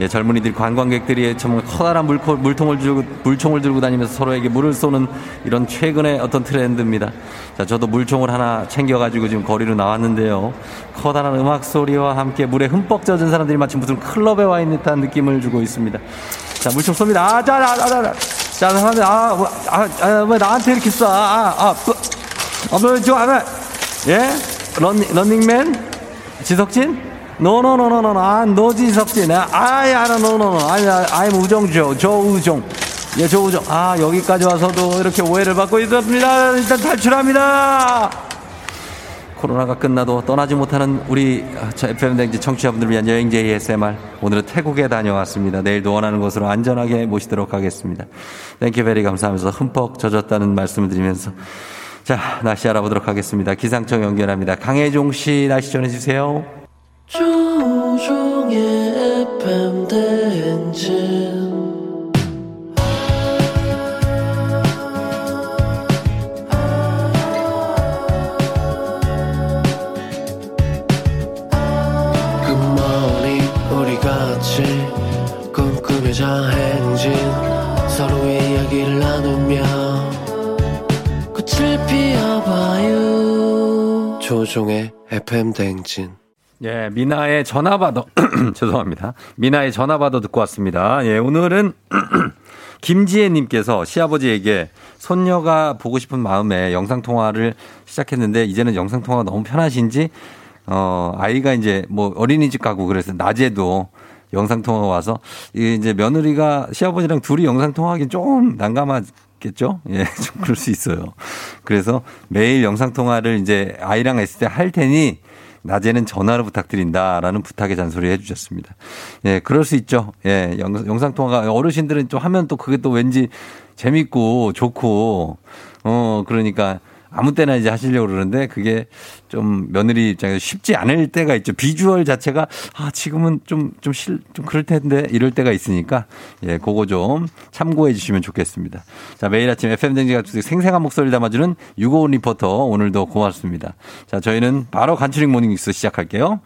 예, 젊은이들 관광객들이 정말 커다란 물코, 물통을 들고 물총을 들고 다니면서 서로에게 물을 쏘는 이런 최근의 어떤 트렌드입니다. 자, 저도 물총을 하나 챙겨가지고 지금 거리로 나왔는데요. 커다란 음악 소리와 함께 물에 흠뻑 젖은 사람들이 마치 무슨 클럽에 와 있는 듯한 느낌을 주고 있습니다. 자, 물총 쏩니다. 아, 자, 자, 자, 자, 자, 사람들, 아, 뭐, 아, 아, 왜 나한테 이렇게 쏴? 아, 아, 뭐, 아, 뭐, 저, 아, 예? 런닝, 런닝맨? 지석진? 노노노노노 아 no 지석진 아야 no no no 아야 I'm 우정조 조우종 예 조우종 아 여기까지 와서도 이렇게 오해를 받고 있었습니다. 일단 탈출합니다. 코로나가 끝나도 떠나지 못하는 우리 FM 댕지 청취자분들 위한 여행제 ASMR 오늘은 태국에 다녀왔습니다. 내일도 원하는 곳으로 안전하게 모시도록 하겠습니다. thank you very 감사하면서 흠뻑 젖었다는 말씀을 드리면서. 자 날씨 알아보도록 하겠습니다. 기상청 연결합니다. 강혜종 씨 날씨 전해주세요. 조우종의 FM 대행진. 꿈꾸며자 행진. 서로의 이야기를 나누며 꽃을 피워봐요. 조종의 FM 대행진 예, 미나의 전화받아, 죄송합니다. 미나의 전화받아 듣고 왔습니다. 예, 오늘은 김지혜님께서 시아버지에게 손녀가 보고 싶은 마음에 영상통화를 시작했는데 이제는 영상통화가 너무 편하신지, 어, 아이가 이제 뭐 어린이집 가고 그래서 낮에도 영상통화가 와서 이제 며느리가 시아버지랑 둘이 영상통화하기 좀 난감하겠죠? 예, 좀 그럴 수 있어요. 그래서 매일 영상통화를 이제 아이랑 했을 때 할 테니 낮에는 전화로 부탁드린다라는 부탁의 잔소리 해주셨습니다. 예, 그럴 수 있죠. 예, 영, 영상통화가 어르신들은 좀 하면 또 그게 또 왠지 재밌고 좋고, 어, 그러니까 아무 때나 이제 하시려고 그러는데 그게 좀 며느리 입장에서 쉽지 않을 때가 있죠. 비주얼 자체가 아, 지금은 좀, 좀 실, 좀 그럴 텐데 이럴 때가 있으니까 예, 그거 좀 참고해 주시면 좋겠습니다. 자, 매일 아침 FM댕지가 생생한 목소리를 담아주는 유고온 리포터 오늘도 고맙습니다. 자, 저희는 바로 간추린 모닝뉴스 시작할게요.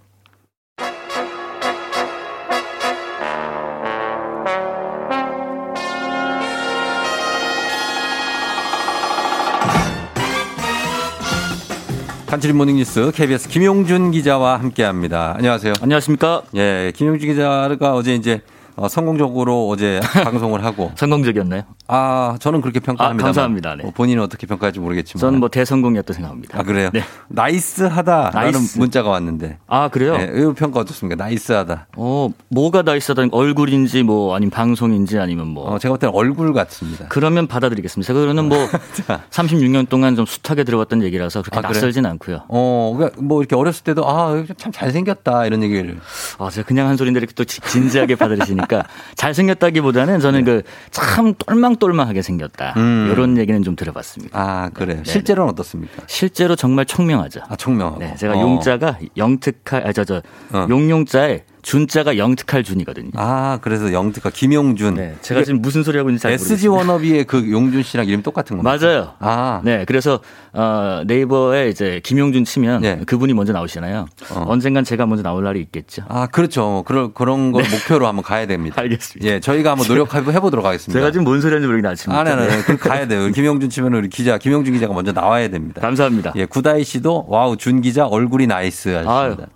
간추린 모닝뉴스 KBS 김용준 기자와 함께합니다. 안녕하세요. 안녕하십니까? 예, 김용준 기자가 어제 이제 어, 성공적으로 어제 방송을 하고 성공적이었나요? 아 저는 그렇게 평가합니다. 아, 감사합니다. 네. 뭐 본인은 어떻게 평가할지 모르겠지만 저는 뭐 대성공이었다 생각합니다. 아 그래요? 네. nice하다라는 nice. 문자가 왔는데 아 그래요? 네, 이 평가 어떻습니까? nice하다. 어 뭐가 nice하다 얼굴인지 뭐 아니면 방송인지 아니면 뭐 어, 제가 볼 때는 얼굴 같습니다. 그러면 받아들이겠습니다. 그거는 뭐 36년 동안 좀 숱하게 들어왔던 얘기라서 그렇게 아? 낯설진 않고요. 어, 그러니까 뭐 이렇게 어렸을 때도 아, 참 잘생겼다 이런 얘기를. 아, 제가 그냥 한 소리인데 이렇게 또 지- 진지하게 받아들이시니 까 잘생겼다기보다는 저는 그 참 똘망똘망하게 생겼다. 네. 음. 이런 얘기는 좀 들어봤습니다. 아, 그래요. 네, 실제로는 어떻습니까? 실제로 정말 청명하죠. 아, 청명하고. 네, 제가 어. 용자가 영특할, 아, 저, 저, 용용자에 준자가 영특할 준이거든요. 아, 그래서 영특가 김용준. 네, 제가 지금 무슨 소리 하고 있는지 잘 SG 모르겠어요. 워너비의 그 용준 씨랑 이름 똑같은 건가요? 맞아요. 아. 네, 그래서 어, 네이버에 이제 김용준 치면 그분이 먼저 나오시잖아요. 언젠간 제가 먼저 나올 날이 있겠죠. 아, 그렇죠. 그런, 그런 걸 목표로 한번 가야 됩니다. 알겠습니다. 예, 저희가 한번 노력해 보도록 하겠습니다. 제가 지금 뭔 소리 하는지 모르겠는데 아침부터. 아, 네, 네, 네. 그 가야 돼요. 김용준 치면 우리 기자, 김용준 기자가 먼저 나와야 됩니다. 감사합니다. 예, 구다이 씨도 와우, 준 기자 얼굴이 nice 하셨습니다.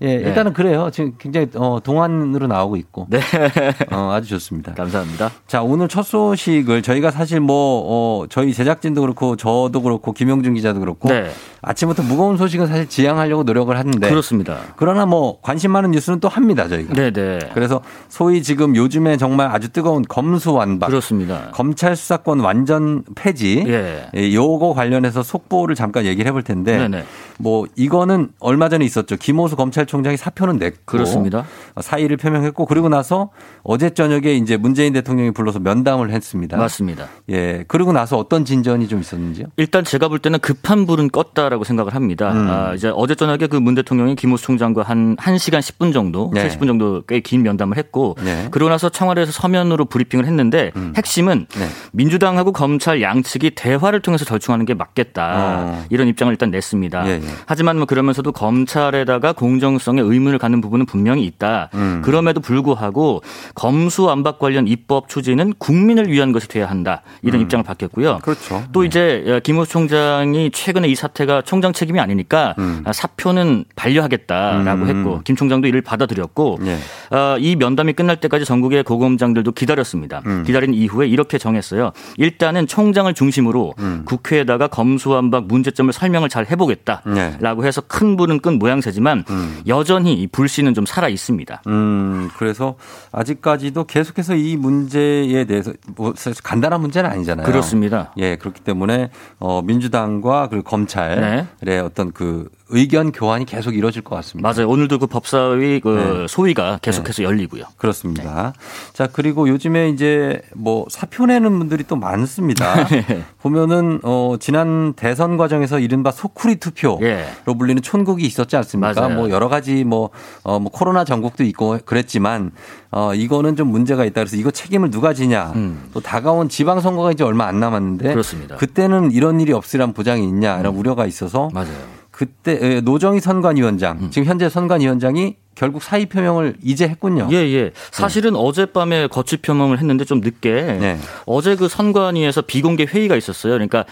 예, 네. 일단은 그래요. 지금 굉장히 어, 동안으로 나오고 있고. 네. 어, 아주 좋습니다. 감사합니다. 자, 오늘 첫 소식을 저희가 사실 뭐, 어, 저희 제작진도 그렇고 저도 그렇고 김용준 기자도 그렇고 네. 아침부터 무거운 소식은 사실 지양하려고 노력을 하는데 그렇습니다. 그러나 뭐 관심 많은 뉴스는 또 합니다, 저희가. 네네. 그래서 소위 지금 요즘에 정말 아주 뜨거운 검수완박. 그렇습니다. 검찰 수사권 완전 폐지. 예. 예, 요거 관련해서 속보를 잠깐 얘기를 해볼 텐데. 네네. 뭐 이거는 얼마 전에 있었죠. 김호수 검찰총장이 사표는 냈고. 그렇습니다. 어, 사의를 표명했고 그리고 나서 어제 저녁에 이제 문재인 대통령이 불러서 면담을 했습니다. 맞습니다. 예. 그리고 나서 어떤 진전이 좀 있었는지요? 일단 제가 볼 때는 급한 불은 껐다라고 생각을 합니다. 음. 아, 이제 어제 저녁에 그 문 대통령이 김호수 총장과 한 1시간 10분 정도, 네. 30분 정도 꽤 긴 면담을 했고 네. 음. 그러고 나서 청와대에서 서면으로 브리핑을 했는데 핵심은 네. 민주당하고 검찰 양측이 대화를 통해서 절충하는 게 맞겠다. 어. 이런 입장을 일단 냈습니다. 예, 예. 하지만 뭐 그러면서도 검찰에다가 공정성에 의문을 갖는 부분은 분명히 있다. 음. 그럼에도 불구하고 검수완박 관련 입법 추진은 국민을 위한 것이 돼야 한다. 이런 입장을 밝혔고요. 그렇죠. 또 이제 김호수 총장이 최근에 이 사태가 총장 책임이 아니니까 음. 사표는 반려하겠다라고 음. 했고 김 총장도 이를 받아들였고 예. 어, 이 면담이 끝날 때까지 전국의 고검장들도 기다렸습니다. 음. 기다린 이후에 이렇게 정했어요. 일단은 총장을 중심으로 음. 국회에다가 검수완박 문제점을 설명을 잘 해보겠다 라고 네. 해서 큰 불은 끈 모양새지만 여전히 이 불씨는 좀 살아 있습니다. 음, 그래서 아직까지도 계속해서 이 문제에 대해서 뭐 사실 간단한 문제는 아니잖아요. 그렇습니다. 예, 그렇기 때문에 어 민주당과 그리고 검찰의 어떤 그 의견 교환이 계속 이루어질 것 같습니다. 맞아요. 오늘도 그 법사위 그 네. 소위가 계속해서 열리고요. 그렇습니다. 자, 그리고 요즘에 이제 뭐 사표 내는 분들이 또 많습니다. 네. 보면은 어 지난 대선 과정에서 이른바 소쿠리 투표 로 불리는 촌국이 있었지 않습니까? 예. 맞아요. 뭐 여러 가지 뭐, 어, 뭐 코로나 전국도 있고 그랬지만 어, 이거는 좀 문제가 있다 그래서 이거 책임을 누가 지냐. 또 다가온 지방선거가 이제 얼마 안 남았는데 음. 그렇습니다. 그때는 이런 일이 없으란 보장이 있냐 이런 우려가 있어서 맞아요. 그때 에, 노정희 선관위원장 지금 현재 선관위원장이 결국 사의 표명을 이제 했군요. 예, 예. 사실은 어젯밤에 거취 표명을 했는데 좀 늦게 네. 어제 그 선관위에서 비공개 회의가 있었어요. 그러니까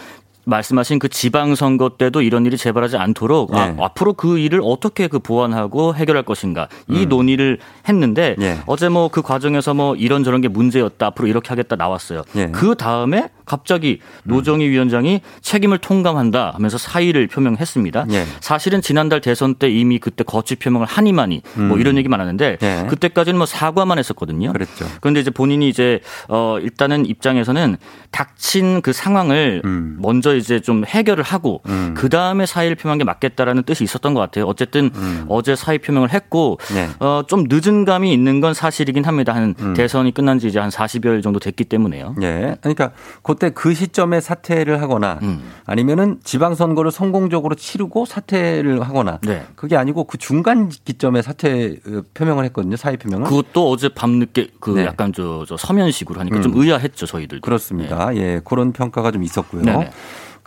말씀하신 그 지방선거 때도 이런 일이 재발하지 않도록 아, 네. 앞으로 그 일을 어떻게 그 보완하고 해결할 것인가 이 음. 논의를 했는데 예. 어제 뭐 그 과정에서 뭐 이런저런 게 문제였다 앞으로 이렇게 하겠다 나왔어요. 예. 그 다음에 갑자기 노정희 위원장이 책임을 통감한다 하면서 사의를 표명했습니다. 예. 사실은 지난달 대선 때 이미 그때 거취 표명을 하니마니 뭐 음. 이런 얘기 많았는데 예. 그때까지는 뭐 사과만 했었거든요. 그랬죠. 그런데 이제 본인이 이제 어 일단은 입장에서는 닥친 그 상황을 음. 먼저 이제 좀 해결을 하고 음. 그 다음에 사의를 표명한 게 맞겠다라는 뜻이 있었던 것 같아요. 어쨌든 음. 어제 사의 표명을 했고 네. 어, 좀 늦은 감이 있는 건 사실이긴 합니다. 한 음. 대선이 끝난 지 이제 한 40여일 정도 됐기 때문에요. 예. 그러니까 그때 그 시점에 사퇴를 하거나 음. 아니면은 지방선거를 성공적으로 치르고 사퇴를 하거나 네. 그게 아니고 그 중간 기점에 사퇴 어, 표명을 했거든요. 사의 표명을. 그것도 어제 밤늦게 그 네. 약간 저, 저 서면식으로 하니까 음. 좀 의아했죠 저희들도. 그렇습니다. 예. 그런 평가가 좀 있었고요. 네네.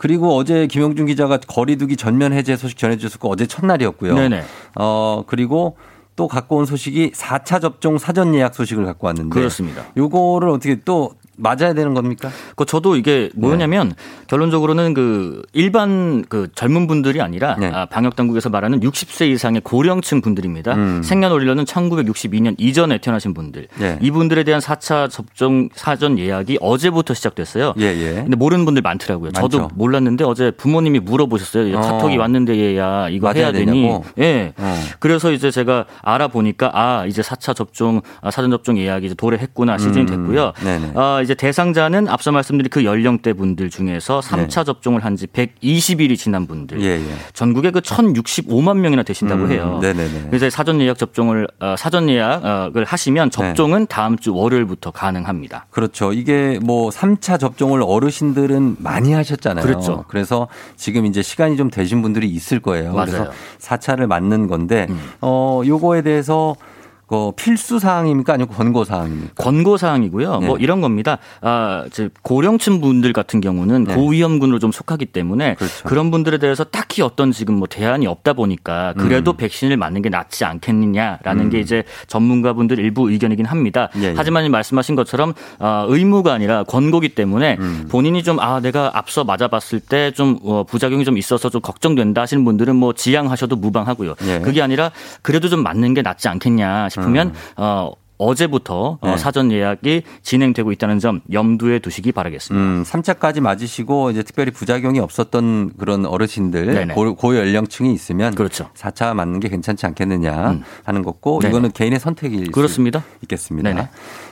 그리고 어제 김영준 기자가 거리두기 전면 해제 소식 전해주셨고 어제 첫날이었고요. 네네. 어, 그리고 또 갖고 온 소식이 4차 접종 사전 예약 소식을 갖고 왔는데. 그렇습니다. 요거를 어떻게 또 맞아야 되는 겁니까? 그 저도 이게 뭐냐면 네. 결론적으로는 그 일반 그 젊은 분들이 아니라 네. 아, 방역 당국에서 말하는 60세 이상의 고령층 분들입니다. 음. 생년월일로는 1962년 이전에 태어나신 분들. 네. 이분들에 대한 4차 접종 사전 예약이 어제부터 시작됐어요. 예, 예. 근데 모르는 분들 많더라고요. 저도 많죠. 몰랐는데 어제 부모님이 물어보셨어요. 어. 카톡이 왔는데 얘야 이거 해야 되니? 예. 어. 그래서 이제 제가 알아보니까 아 이제 4차 접종 아, 사전 접종 예약이 이제 도래했구나 시즌이 음. 됐고요. 네네. 아, 이제 대상자는 앞서 말씀드린 그 연령대 분들 중에서 3차 접종을 한 지 120일이 지난 분들. 네. 예, 예. 전국에 그 1,065만 명이나 되신다고 음, 해요. 네네네. 그래서 사전 예약 접종을 어, 사전 예약을 하시면 접종은 다음 주 월요일부터 가능합니다. 그렇죠. 이게 뭐 3차 접종을 어르신들은 많이 하셨잖아요. 그렇죠. 그래서 지금 이제 시간이 좀 되신 분들이 있을 거예요. 맞아요. 그래서 4차를 맞는 건데 음. 어 요거에 대해서 그 필수 사항입니까 아니면 권고 사항입니까? 권고 사항이고요. 네. 뭐 이런 겁니다. 아, 이제 고령층 분들 같은 경우는 네. 고위험군으로 좀 속하기 때문에 그렇죠. 그런 분들에 대해서 딱히 어떤 지금 뭐 대안이 없다 보니까 그래도 음. 백신을 맞는 게 낫지 않겠느냐라는 음. 게 이제 전문가분들 일부 의견이긴 합니다. 예, 예. 하지만 말씀하신 것처럼 아, 의무가 아니라 권고기 때문에 음. 본인이 좀 아 내가 앞서 맞아봤을 때좀 어, 부작용이 좀 있어서 좀 걱정된다 하시는 분들은 뭐 지양하셔도 무방하고요. 예. 그게 아니라 그래도 좀 맞는 게 낫지 않겠냐 싶 으면 음. 어, 어제부터 어, 네. 사전 예약이 진행되고 있다는 점 염두에 두시기 바라겠습니다. 음, 3차까지 맞으시고 이제 특별히 부작용이 없었던 그런 어르신들. 고, 고 연령층이 있으면 그렇죠. 4차 맞는 게 괜찮지 않겠느냐 음. 하는 거고 네네. 이거는 개인의 선택일 수 그렇습니다. 있겠습니다. 네네.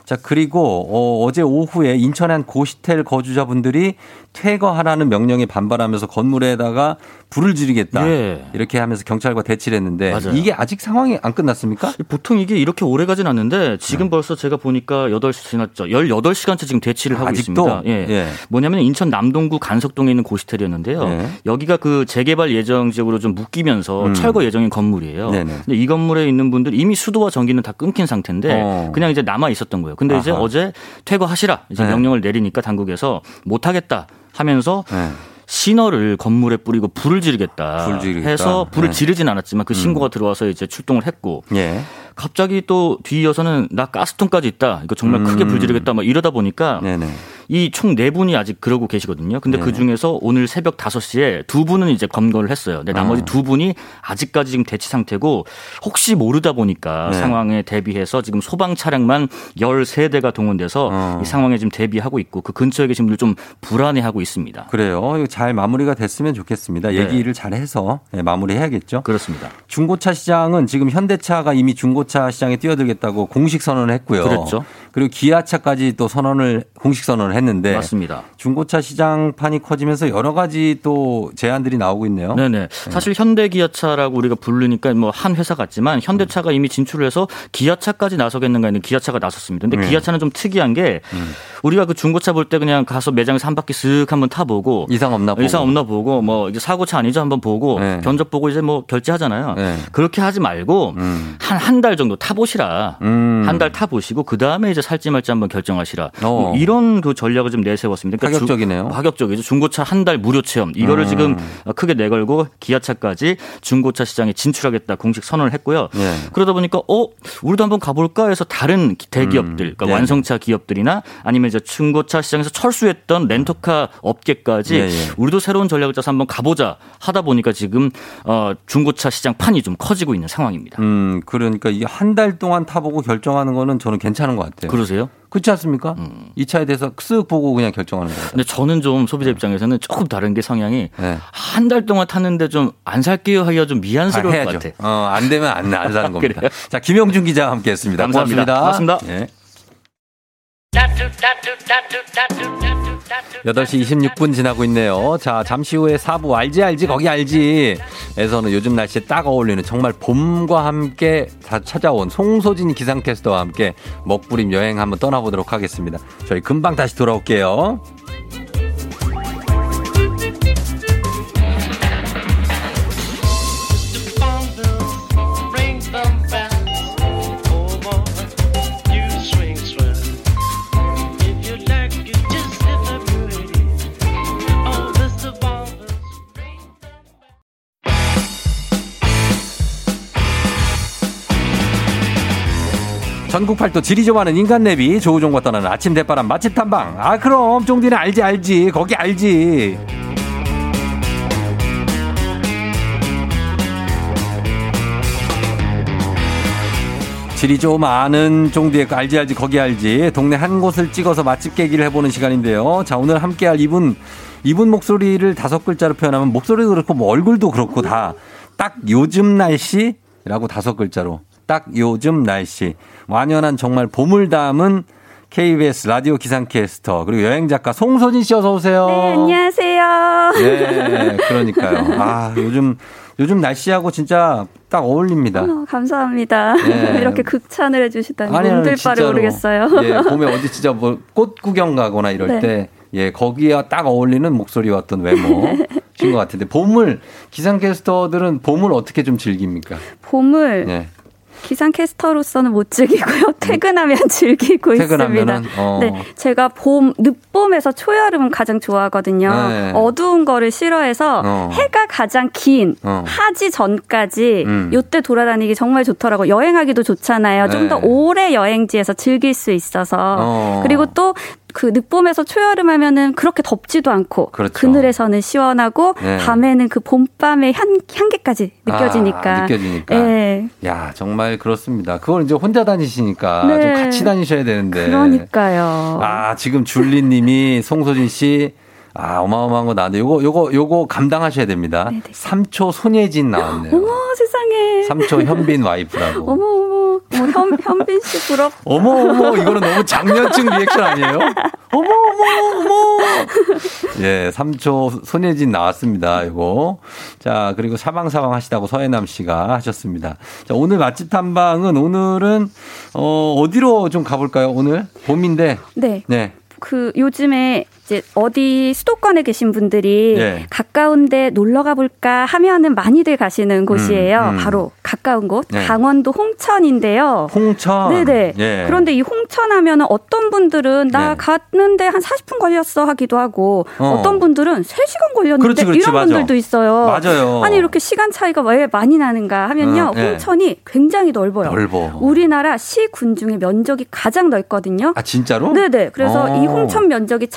자, 그리고 어, 어제 오후에 인천의 한 고시텔 거주자분들이 퇴거하라는 명령에 반발하면서 건물에다가 불을 지르겠다. 예. 이렇게 하면서 경찰과 대치를 했는데 맞아요. 이게 아직 상황이 안 끝났습니까? 보통 이게 이렇게 오래 가진 않는데 지금 벌써 제가 보니까 8시 지났죠. 18시간째 지금 대치를 하고 아직도? 있습니다. 예. 예. 뭐냐면 인천 남동구 간석동에 있는 고시텔이었는데요. 예. 여기가 그 재개발 예정 지역으로 좀 묶이면서 음. 철거 예정인 건물이에요. 네네. 근데 이 건물에 있는 분들 이미 수도와 전기는 다 끊긴 상태인데 어. 그냥 이제 남아 있었던 거예요. 근데 이제 아하. 어제 퇴거하시라 이제 네. 명령을 내리니까 당국에서 못 하겠다 하면서 네. 신호를 건물에 뿌리고 불을 지르겠다, 불 지르겠다. 해서 불을 네. 지르진 않았지만 그 신고가 들어와서 이제 출동을 했고 예. 갑자기 또 뒤이어서는 나 가스통까지 있다. 이거 정말 크게 음. 불 지르겠다. 막 이러다 보니까 네네. 이 총 네 분이 아직 그러고 계시거든요. 근데 네. 그 중에서 오늘 새벽 5시에 두 분은 이제 검거를 했어요. 근데 나머지 어. 두 분이 아직까지 지금 대치 상태고 혹시 모르다 보니까 네. 상황에 대비해서 지금 소방 차량만 13대가 동원돼서 어. 이 상황에 지금 대비하고 있고 그 근처에 계신 분들 좀 불안해하고 있습니다. 그래요. 잘 마무리가 됐으면 좋겠습니다. 네. 얘기를 잘 해서 예, 마무리해야겠죠. 그렇습니다. 중고차 시장은 지금 현대차가 이미 중고차 시장에 뛰어들겠다고 공식 선언을 했고요. 그랬죠. 그리고 기아차까지 또 선언을 공식 선언을 했는데 맞습니다. 중고차 시장판이 커지면서 여러 가지 또 제안들이 나오고 있네요. 네네. 사실 현대기아차라고 우리가 부르니까 뭐 한 회사 같지만 현대차가 이미 진출을 해서 기아차까지 나서겠는가 했는데 기아차가 나섰습니다. 근데 네. 기아차는 좀 특이한 게 음. 우리가 그 중고차 볼 때 그냥 가서 매장에서 한 바퀴 쓱 한번 타보고 이상 없나 보고. 이상 없나 보고 뭐 이제 사고차 아니죠 한번 보고 네. 견적 보고 이제 뭐 결제하잖아요. 네. 그렇게 하지 말고 음. 한한 달 정도 타보시라. 음. 한달 타보시고 그 다음에 이제 살지 말지 한번 결정하시라. 어. 뭐 이런 그 전략을 좀 내세웠습니다. 그러니까 주- 파격적이네요. 파격적이죠. 중고차 한 달 무료 체험 이거를 음. 지금 크게 내걸고 기아차까지 중고차 시장에 진출하겠다 공식 선언을 했고요. 예. 그러다 보니까 어 우리도 한번 가볼까 해서 다른 대기업들, 음. 그러니까 네. 완성차 기업들이나 아니면 이제 중고차 시장에서 철수했던 렌터카 업계까지 예, 예. 우리도 새로운 전략을 짜서 한번 가보자 하다 보니까 지금 어, 중고차 시장 판이 좀 커지고 있는 상황입니다. 음, 그러니까 이 한 달 동안 타보고 결정하는 거는 저는 괜찮은 것 같아요. 그러세요? 그렇지 않습니까? 음. 이 차에 대해서 쓱 보고 그냥 결정하는 거예요. 근데 저는 좀 소비자 입장에서는 조금 다른 게 성향이 네. 한달 동안 탔는데 좀 안 살게요 하기가 좀 미안스러울 아, 것 같아. 어, 안 되면 안, 안 사는 겁니다. 자, 김영준 기자와 함께 했습니다. 감사합니다. 고맙습니다. 고맙습니다. 고맙습니다. 네. 8시 26분 지나고 있네요. 자, 잠시 후에 4부 알지 알지 거기 알지 에서는 요즘 날씨에 딱 어울리는 정말 봄과 함께 찾아온 송소진 기상캐스터와 함께 먹부림 여행 한번 떠나보도록 하겠습니다. 저희 금방 다시 돌아올게요. 전국 팔도 지리 좋아하는 인간 내비 조우종과 떠나는 아침 대바람 맛집 탐방. 아 그럼 쫑디는 알지 알지 거기 알지. 지리 좀 아는 쫑디의 그 알지 알지 거기 알지 동네 한 곳을 찍어서 맛집 깨기를 해보는 시간인데요. 자 오늘 함께할 이분 이분 목소리를 다섯 글자로 표현하면 목소리도 그렇고 뭐 얼굴도 그렇고 다 딱 요즘 날씨라고 다섯 글자로 딱 요즘 날씨 완연한 정말 봄을 담은 KBS 라디오 기상캐스터 그리고 여행 작가 송소진 씨 어서 오세요. 네, 안녕하세요. 네, 그러니까요. 아 요즘 요즘 날씨하고 진짜 딱 어울립니다. 어, 감사합니다. 네. 이렇게 극찬을 해주시다니 아니, 몸둘 바를. 모르겠어요. 예, 봄에 어디 진짜 뭐 꽃 구경 가거나 이럴 네. 때 예, 거기에 딱 어울리는 목소리와 어떤 외모 신 것 같은데 봄을 기상캐스터들은 봄을 어떻게 좀 즐깁니까? 봄을 예. 기상캐스터로서는 못 즐기고요. 퇴근하면 즐기고 퇴근하면은, 있습니다. 어. 네, 제가 봄, 늦봄에서 초여름은 가장 좋아하거든요. 네. 어두운 거를 싫어해서 어. 해가 가장 긴 어. 하지 전까지 음. 요때 돌아다니기 정말 좋더라고요. 여행하기도 좋잖아요. 좀 네. 더 오래 여행지에서 즐길 수 있어서. 어. 그리고 또 그 늦봄에서 초여름 하면은 그렇게 덥지도 않고 그렇죠. 그늘에서는 시원하고 네. 밤에는 그 봄밤의 향, 향기까지 느껴지니까. 아, 느껴지니까. 예. 야, 정말 그렇습니다. 그걸 이제 혼자 다니시니까 네. 좀 같이 다니셔야 되는데. 그러니까요. 아, 지금 줄리 님이 송소진 씨 아, 어마어마한 거 나왔는데 요거 요거 요거 감당하셔야 됩니다. 3초 손예진 나왔네요. 어머 세상에. 3초 현빈 와이프라고. 어머. 뭐 현, 현빈 씨 부럽. 어머 어머 이거는 너무 장년층 리액션 아니에요? 어머 어머 어머. 예, 3초 손예진 나왔습니다. 이거. 자, 그리고 사방사방 하시다고 서해남 씨가 하셨습니다. 자, 오늘 맛집 탐방은 오늘은 어 어디로 좀 가볼까요? 오늘 봄인데. 네. 네. 그 요즘에 이제 어디 수도권에 계신 분들이 네. 가까운데 놀러 가볼까 하면은 많이들 가시는 곳이에요. 음. 바로 가까운 곳 네. 강원도 홍천인데요. 홍천. 네네. 예. 그런데 이 홍천 하면은 어떤 분들은 나 네. 갔는데 한 40분 걸렸어 하기도 하고 어. 어. 떤 분들은 3시간 걸렸는데 그렇지, 그렇지, 이런 맞아. 분들도 있어요. 맞아요. 아니 이렇게 시간 차이가 왜 많이 나는가 하면요. 어, 네. 홍천이 굉장히 넓어요. 넓어. 우리나라 시군 중에 면적이 가장 넓거든요. 아, 진짜로? 네네. 그래서 어. 이 홍천 면적이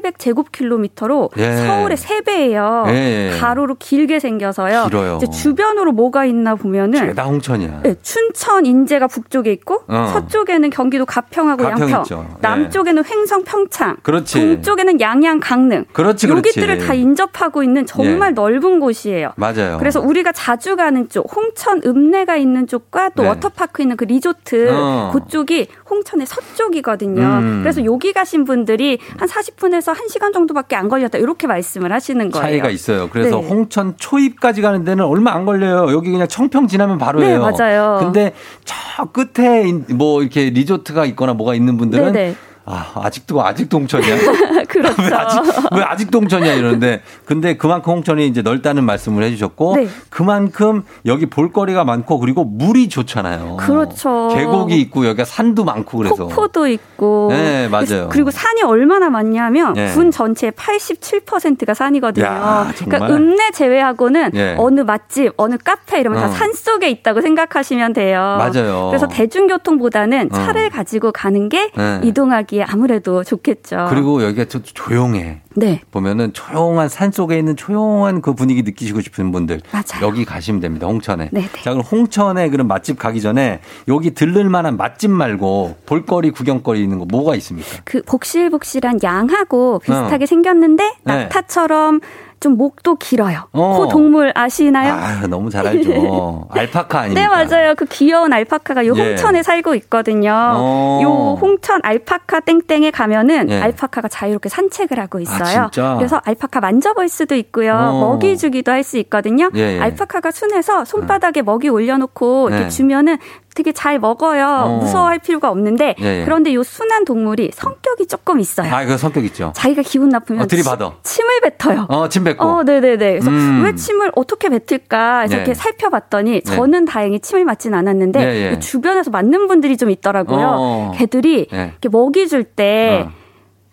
1,800제곱킬로미터로 예. 서울의 3배예요. 예. 가로로 길게 생겨서요. 길어요. 이제 주변으로 뭐가 있나 보면은 죄다 홍천이야. 네, 춘천 인제가 북쪽에 있고 어. 서쪽에는 경기도 가평하고 가평 양평, 있죠. 예. 남쪽에는 횡성 평창, 그렇지. 동쪽에는 양양 강릉. 그렇지, 그렇지. 여기들을 다 인접하고 있는 정말 예. 넓은 곳이에요. 맞아요. 그래서 우리가 자주 가는 쪽, 홍천 읍내가 있는 쪽과 또 네. 워터파크 있는 그 리조트 어. 그쪽이 홍천의 서쪽이거든요. 음. 그래서 여기 가신 분들이 한 40분에서 1시간 정도밖에 안 걸렸다 이렇게 말씀을 하시는 거예요. 차이가 있어요. 그래서 네. 홍천 초입까지 가는 데는 얼마 안 걸려요. 여기 그냥 청평 지나면 바로예요. 네, 맞아요. 근데 저 끝에 인- 뭐 이렇게 리조트가 있거나 뭐가 있는 분들은 네네. 아, 아직도 아직도 홍천이야. 그렇죠. 왜 아직 왜 아직도 홍천이야 이러는데 근데 그만큼 홍천이 이제 넓다는 말씀을 해주셨고 네. 그만큼 여기 볼거리가 많고 그리고 물이 좋잖아요. 그렇죠. 계곡이 있고 여기가 산도 많고 그래서 폭포도 있고. 네, 맞아요. 그리고 산이 얼마나 많냐면 네. 군 전체의 87%가 산이거든요. 야, 정말. 그러니까 읍내 제외하고는 네. 어느 맛집, 어느 카페 이러면 어. 다산 속에 있다고 생각하시면 돼요. 맞아요. 그래서 대중교통보다는 어. 차를 가지고 가는 게 네. 이동하기 에 아무래도 좋겠죠. 그리고 여기가 좀 조용해. 네. 보면은 조용한 산 속에 있는 조용한 그 분위기 느끼시고 싶은 분들 맞아요. 여기 가시면 됩니다. 홍천에. 네, 자, 그럼 홍천에 그런 맛집 가기 전에 여기 들를 만한 맛집 말고 볼거리 구경거리 있는 거 뭐가 있습니까? 그 복실복실한 양하고 비슷하게 어. 생겼는데 네. 낙타처럼 좀 목도 길어요. 어. 그 동물 아시나요? 아, 너무 잘 알죠. 알파카 아닙니까? 네, 맞아요. 그 귀여운 알파카가 요 예. 홍천에 살고 있거든요. 어. 요 홍천 알파카 땡땡에 가면은 예. 알파카가 자유롭게 산책을 하고 있어요. 아, 진짜? 그래서 알파카 만져볼 수도 있고요. 어. 먹이 주기도 할 수 있거든요. 예, 예. 알파카가 순해서 손바닥에 먹이 올려놓고 네. 이렇게 주면은 되게 잘 먹어요. 어. 무서워할 필요가 없는데 예, 예. 그런데 요 순한 동물이 성격이 조금 있어요. 아, 그 성격 있죠. 자기가 기분 나쁘면 어, 들이받아. 치- 침을 뱉어요. 어, 침 뱉고. 어, 네네네. 그래서 음. 왜 침을 어떻게 뱉을까 해서 네. 이렇게 살펴봤더니 네. 저는 다행히 침을 맞진 않았는데 예, 예. 그 주변에서 맞는 분들이 좀 있더라고요. 어. 걔들이 네. 이렇게 먹이 줄때 어.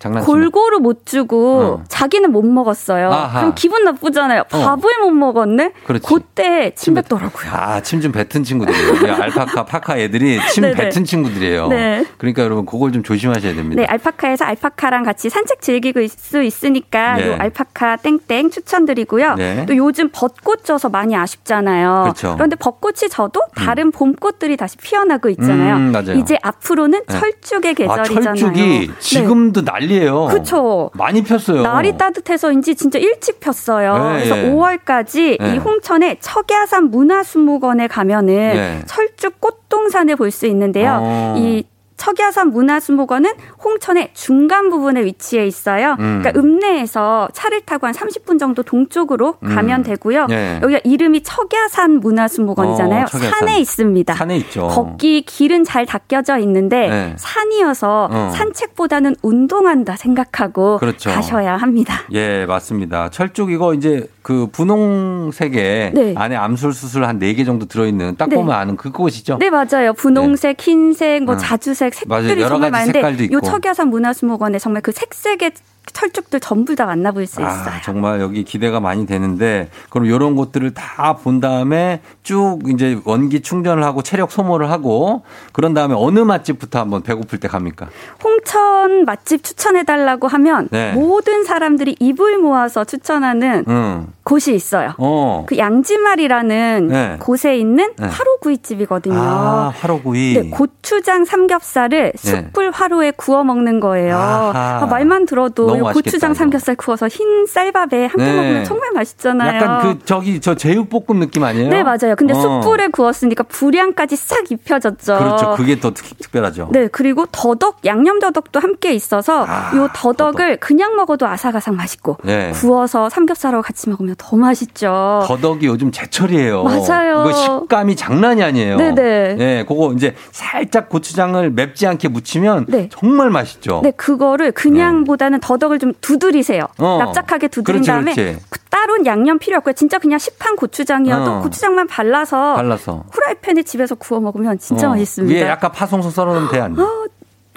장난치 골고루 못 주고 어. 자기는 못 먹었어요. 아하. 그럼 기분 나쁘잖아요. 밥을 못 먹었네. 그렇지. 그때 침 뱉더라고요. 아, 침 좀 뱉은 친구들이에요. 이 알파카, 파카 애들이 침 네네. 뱉은 친구들이에요. 네. 그러니까 여러분, 그걸 좀 조심하셔야 됩니다. 네, 알파카에서 알파카랑 같이 산책 즐기고 있을 수 있으니까 네. 요 알파카 땡땡 추천드리고요. 네. 또 요즘 벚꽃 져서 많이 아쉽잖아요. 그렇죠. 런데 벚꽃이 져도 다른 봄꽃들이 다시 피어나고 있잖아요. 음, 맞아요. 이제 앞으로는 네. 철쭉의 아, 계절이잖아요. 철쭉이 네. 지금도 난리 예요. 그쵸. 많이 폈어요. 날이 따뜻해서인지 진짜 일찍 폈어요. 네, 그래서 예. 5월까지 네. 이 홍천의 척야산 문화수목원에 가면은 네. 철쭉 꽃동산을 볼 수 있는데요. 어. 이 척야산 문화수목원은 홍천의 중간 부분에 위치해 있어요. 음. 그러니까 읍내에서 차를 타고 한 30분 정도 동쪽으로 음. 가면 되고요. 네. 여기가 이름이 척야산 문화수목원이잖아요. 어, 척야산. 산에 있습니다. 산에 있죠. 걷기 길은 잘 닦여져 있는데 네. 산이어서 어. 산책보다는 운동한다 생각하고 그렇죠. 가셔야 합니다. 예, 맞습니다. 철쭉 이거 이제 그 분홍색에 네. 안에 암술 수술 한네개 정도 들어있는 딱 네. 보면 아는 그곳이죠. 네, 맞아요. 분홍색, 흰색, 뭐 어. 자주색. 색들이 여러 정말 많은데. 요 척야산 문화수목원에 정말 그 색색의 철쭉들 전부 다 만나볼 수 있어요. 아, 정말 여기 기대가 많이 되는데 그럼 이런 곳들을 다 본 다음에 쭉 이제 원기 충전을 하고 체력 소모를 하고 그런 다음에 어느 맛집부터 한번 배고플 때 갑니까? 홍천 맛집 추천해달라고 하면 네. 모든 사람들이 입을 모아서 추천하는 응. 곳이 있어요. 어. 그 양지말이라는 네. 곳에 있는 네. 화로구이집이거든요. 아, 화로구이. 네, 고추장 삼겹살을 숯불 화로에 구워 먹는 거예요. 아, 말만 들어도 너무 이 맛있겠다, 고추장. 삼겹살 구워서 흰 쌀밥에 함께 네. 먹으면 정말 맛있잖아요. 약간 그 저기 저 제육볶음 느낌 아니에요? 네, 맞아요. 근데 어. 숯불에 구웠으니까 불향까지 싹 입혀졌죠. 그렇죠. 그게 더 특, 특별하죠. 네, 그리고 더덕, 양념 더덕도 함께 있어서 아, 요 더덕을 그냥 먹어도 아삭아삭 맛있고 네. 구워서 삼겹살하고 같이 먹으면 더 맛있죠. 더덕이 요즘 제철이에요. 맞아요. 이거 식감이 장난이 아니에요. 네네. 네, 그거 이제 살짝 고추장을 맵지 않게 무치면 네. 정말 맛있죠. 네, 그거를 그냥보다는 더덕 을 좀 두드리세요. 어. 납작하게 두드린 그렇지, 다음에 그렇지. 그 따로 양념 필요 없고요. 진짜 그냥 시판 고추장이어도 어. 고추장만 발라서 발라서. 후라이팬에 집에서 구워 먹으면 진짜 어, 맛있습니다. 위에 약간 파송송 썰어놓으면 돼, 안 돼?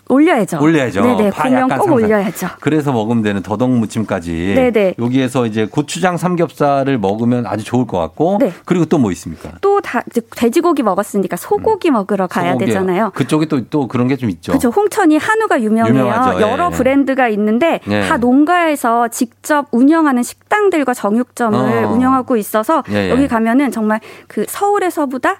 올려야죠. 올려야죠. 네네, 파 보면 약간 꼭 상상. 올려야죠. 그래서 먹으면 되는 더덕 무침까지. 네네. 여기에서 이제 고추장 삼겹살을 먹으면 아주 좋을 것 같고. 네. 그리고 또 뭐 있습니까? 또 다 돼지고기 먹었으니까 소고기 먹으러 가야 음. 소고기. 되잖아요. 그쪽에 또, 또 그런 게 좀 있죠. 그렇죠. 홍천이 한우가 유명해요. 유명하죠. 예, 여러 예. 브랜드가 있는데 예. 다 농가에서 직접 운영하는 식당들과 정육점을 어. 운영하고 있어서 예, 예. 여기 가면은 정말 그 서울에서보다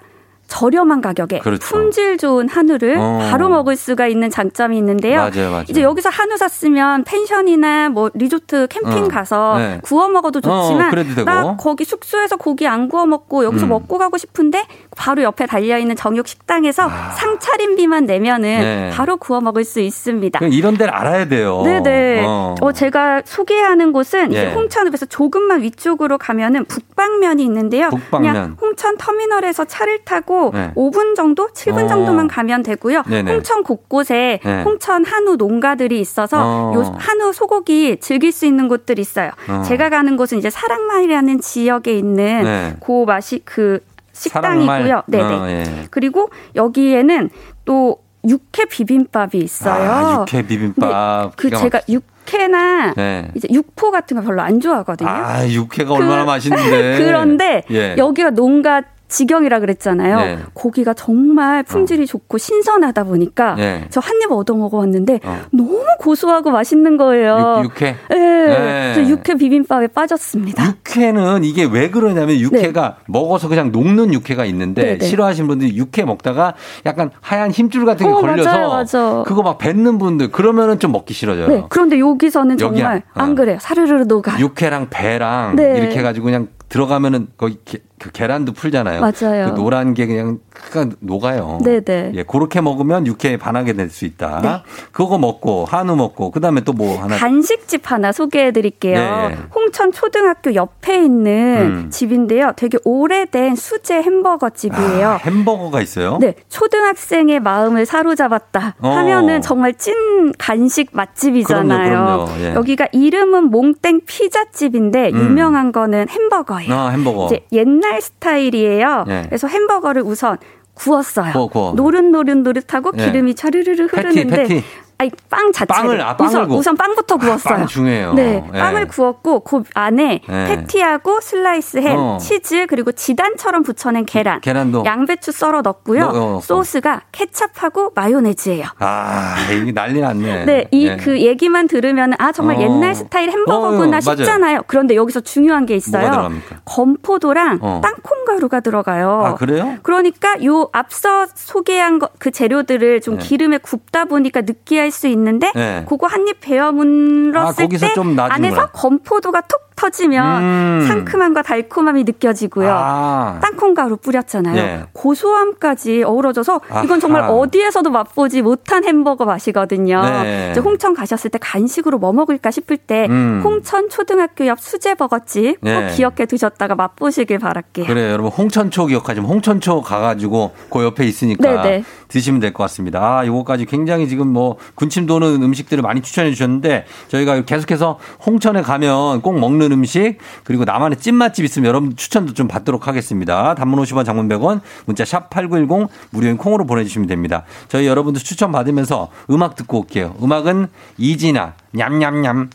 저렴한 가격에 그렇죠. 품질 좋은 한우를 어. 바로 먹을 수가 있는 장점이 있는데요. 맞아요, 맞아요. 이제 여기서 한우 샀으면 펜션이나 뭐 리조트 캠핑 어. 가서 네. 구워 먹어도 좋지만 어, 그래도 되고. 나 거기 숙소에서 고기 안 구워 먹고 여기서 음. 먹고 가고 싶은데 바로 옆에 달려 있는 정육 식당에서 상차림비만 내면은 아. 네. 바로 구워 먹을 수 있습니다. 이런 데를 알아야 돼요. 네네. 어. 어. 제가 소개하는 곳은 예. 홍천읍에서 조금만 위쪽으로 가면은 북방면이 있는데요. 북방면. 그냥 홍천 터미널에서 차를 타고 네. 5분 정도, 7분 어. 정도만 가면 되고요. 네네. 홍천 곳곳에 네. 홍천 한우 농가들이 있어서 어. 요 한우 소고기 즐길 수 있는 곳들이 있어요. 어. 제가 가는 곳은 이제 사랑말이라는 지역에 있는 네. 그 맛이 그 식당이고요. 사랑말. 네네. 어, 예. 그리고 여기에는 또 육회 비빔밥이 있어요. 아, 육회 비빔밥. 그 제가 막히- 육회나 네. 이제 육포 같은 거 별로 안 좋아하거든요. 아, 육회가 얼마나 맛있는데. 그런데 예. 여기가 농가 지경이라 그랬잖아요. 네. 고기가 정말 품질이 좋고 신선하다 보니까 네. 저한 입 얻어 먹어봤는데 어. 너무 고소하고 맛있는 거예요. 육, 육회? 네. 네. 그래서 육회 비빔밥에 빠졌습니다. 육회는 이게 왜 그러냐면 육회가 먹어서 그냥 녹는 육회가 있는데 네, 네. 싫어하시는 분들이 육회 먹다가 약간 하얀 힘줄 같은 게 어, 걸려서 맞아요, 맞아. 그거 막 뱉는 분들 그러면은 좀 먹기 싫어져요. 네. 그런데 여기서는 여기야. 정말 어. 안 그래요. 사르르르 녹아. 육회랑 배랑 네. 이렇게 해가지고 그냥 들어가면은 거기 게- 그 계란도 풀잖아요. 맞아요. 그 노란 게 그냥 그냥 녹아요. 네네. 예, 그렇게 먹으면 육회에 반하게 될 수 있다. 네. 그거 먹고 한우 먹고 그다음에 또 뭐 하나 간식집 하나 소개해 드릴게요. 네. 홍천 초등학교 옆에 있는 음. 집인데요. 되게 오래된 수제 햄버거 집이에요. 아, 햄버거가 있어요? 네, 초등학생의 마음을 사로잡았다 어. 하면은 정말 찐 간식 맛집이잖아요. 그럼요, 그럼요. 예. 여기가 이름은 몽땡 피자집인데 음. 유명한 거는 햄버거예요. 아, 햄버거. 이제 옛날 스타일이에요. 예. 그래서 햄버거를 우선 구웠어요. 구워, 구워. 노릇노릇노릇하고 예. 기름이 차르르르 패티, 흐르는데 패티. 아니 빵 자체를 빵을, 아, 빵을 우선, 구워. 우선 빵부터 구웠어요. 빵 중요해요. 네, 예. 빵을 구웠고 그 안에 예. 패티하고 슬라이스 햄, 어. 치즈 그리고 지단처럼 붙여낸 계란, 계란도. 양배추 썰어 넣고요. 넣고. 소스가 케찹하고 마요네즈예요. 아, 이게 난리 났네. 네, 이 예. 그 얘기만 들으면 아 정말 어. 옛날 스타일 햄버거구나 어, 맞아요. 싶잖아요. 그런데 여기서 중요한 게 있어요. 건포도랑 어. 땅콩 가루가 들어가요. 아, 그래요? 그러니까 요 앞서 소개한 거, 그 재료들을 좀 네. 기름에 굽다 보니까 느끼 할수 있는데 네. 그거 한입 베어 물었을 아, 때 안에서. 건포도가 톡 터지면 음. 상큼함과 달콤함이 느껴지고요. 아. 땅콩가루 뿌렸잖아요. 네. 고소함까지 어우러져서 이건 정말 아하. 어디에서도 맛보지 못한 햄버거 맛이거든요. 네. 이제 홍천 가셨을 때 간식으로 뭐 먹을까 싶을 때 음. 홍천 초등학교 옆 수제버거집 네. 꼭 기억해 두셨다가 맛보시길 바랄게요. 그래요. 여러분 홍천초 기억하시면 홍천초 가가지고 그 옆에 있으니까 네네. 드시면 될 것 같습니다. 아, 요거까지 굉장히 지금 뭐 군침 도는 음식들을 많이 추천해 주셨는데 저희가 계속해서 홍천에 가면 꼭 먹는 음식 그리고 나만의 찐맛집 있으면 여러분 추천도 좀 받도록 하겠습니다. 단문 50원 장문 100원 문자 샵 8910 무료인 콩으로 보내주시면 됩니다. 저희 여러분들 추천 받으면서 음악 듣고 올게요. 음악은 이진아 냠냠냠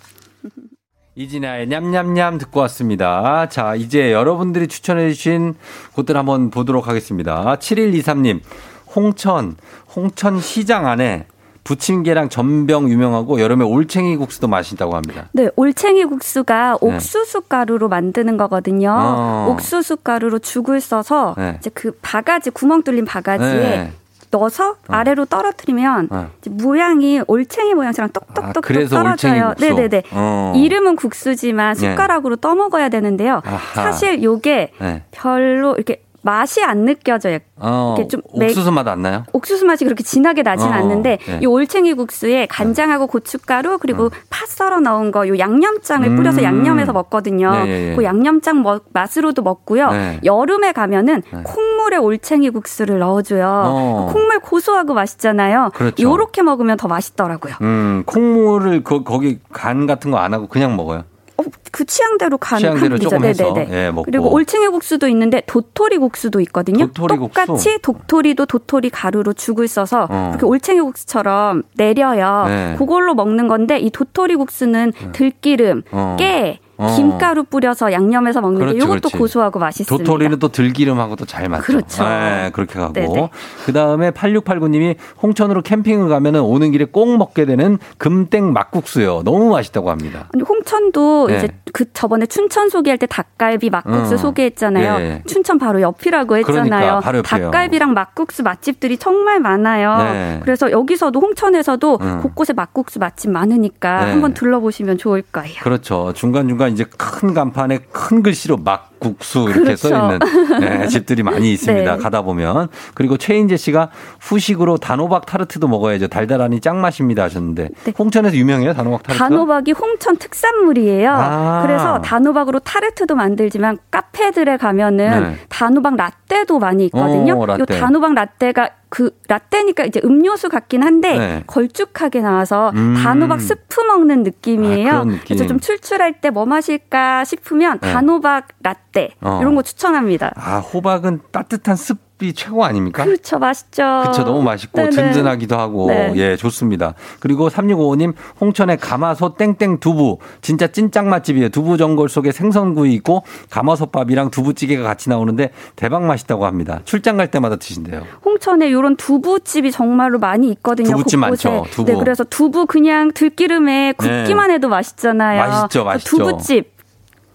이진아의 냠냠냠 듣고 왔습니다. 자, 이제 여러분들이 추천해주신 곳들 한번 보도록 하겠습니다. 7123님, 홍천, 홍천 시장 안에 부침개랑 전병 유명하고 여름에 올챙이 국수도 맛있다고 합니다. 네, 올챙이 국수가 네. 옥수수 가루로 만드는 거거든요. 어. 옥수수 가루로 죽을 써서 네. 이제 그 바가지 구멍 뚫린 바가지에 네. 넣어서 아래로 떨어뜨리면 어. 모양이 올챙이 모양처럼 똑똑똑똑 아, 떨어져요. 네네네. 어. 이름은 국수지만 네. 숟가락으로 떠먹어야 되는데요. 아하. 사실 요게 네. 별로 이렇게 맛이 안 느껴져요. 어, 이렇게 좀 매- 옥수수 맛 안 나요? 옥수수 맛이 그렇게 진하게 나진 어, 않는데 네. 이 올챙이 국수에 간장하고 고춧가루 그리고 파 썰어 넣은 거 요 양념장을 음. 뿌려서 양념해서 먹거든요. 네, 예, 예. 그 양념장 먹- 맛으로도 먹고요. 네. 여름에 가면은 콩물에 올챙이 국수를 넣어줘요. 어. 콩물 고소하고 맛있잖아요. 그렇죠. 요렇게 먹으면 더 맛있더라고요. 음, 콩물을 거, 거기 간 같은 거 안 하고 그냥 먹어요. 그 취향대로 간 취향대로. 조금 해서, 네네네. 예, 먹고. 그리고 올챙이 국수도 있는데 도토리 국수도 있거든요. 도토리 국수? 똑같이 도토리도 도토리 가루로 죽을 써서 어. 그렇게 올챙이 국수처럼 내려요. 네. 그걸로 먹는 건데 이 도토리 국수는 들기름, 어. 깨, 어. 김가루 뿌려서 양념해서 먹는데 그렇지, 이것도 그렇지. 고소하고 맛있습니다. 도토리는 또 들기름하고 또잘 맞죠. 그렇죠. 네, 그렇게 가고. 그 다음에 8689님이 홍천으로 캠핑을 가면은 오는 길에 꼭 먹게 되는 금땡 막국수요. 너무 맛있다고 합니다. 아니, 홍천도 네. 이제 그 저번에 춘천 소개할 때 닭갈비 막국수 음. 소개했잖아요. 예. 춘천 바로 옆이라고 했잖아요. 그러니까, 바로 옆이에요. 닭갈비랑 막국수 맛집들이 정말 많아요. 네. 그래서 여기서도 홍천에서도 음. 곳곳에 막국수 맛집 많으니까 네. 한번 둘러보시면 좋을 거예요. 그렇죠. 중간중간 이제 큰 간판에 큰 글씨로 막 국수 이렇게 그렇죠. 써 있는 네, 집들이 많이 있습니다. 네. 가다 보면. 그리고 최인재 씨가 후식으로 단호박 타르트도 먹어야죠. 달달하니 짱 맛입니다 하셨는데. 홍천에서 유명해요, 단호박 타르트? 네. 단호박이 홍천 특산물이에요. 아. 그래서 단호박으로 타르트도 만들지만 카페들에 가면은 네. 단호박 라떼도 많이 있거든요. 오, 라떼. 요 단호박 라떼가 그 라떼니까 이제 음료수 같긴 한데 네. 걸쭉하게 나와서 음. 단호박 스프 먹는 느낌이에요. 아, 느낌. 그래서 좀 출출할 때 뭐 마실까 싶으면 네. 단호박 라떼 어. 이런 거 추천합니다. 아, 호박은 따뜻한 두부집이 최고 아닙니까? 그렇죠, 맛있죠. 그쵸, 너무 맛있고 네네. 든든하기도 하고 네. 예 좋습니다. 그리고 3655님 홍천의 가마솥 땡땡 두부 진짜 찐짱 맛집이에요. 두부 전골 속에 생선구이 있고 가마솥밥이랑 두부찌개가 같이 나오는데 대박 맛있다고 합니다. 출장 갈 때마다 드신대요. 홍천에 이런 두부집이 정말로 많이 있거든요. 두부집 곳곳에. 많죠, 두부. 네, 그래서 두부 그냥 들기름에 굽기만 네. 해도 맛있잖아요. 맛있죠, 그 맛있죠. 두부집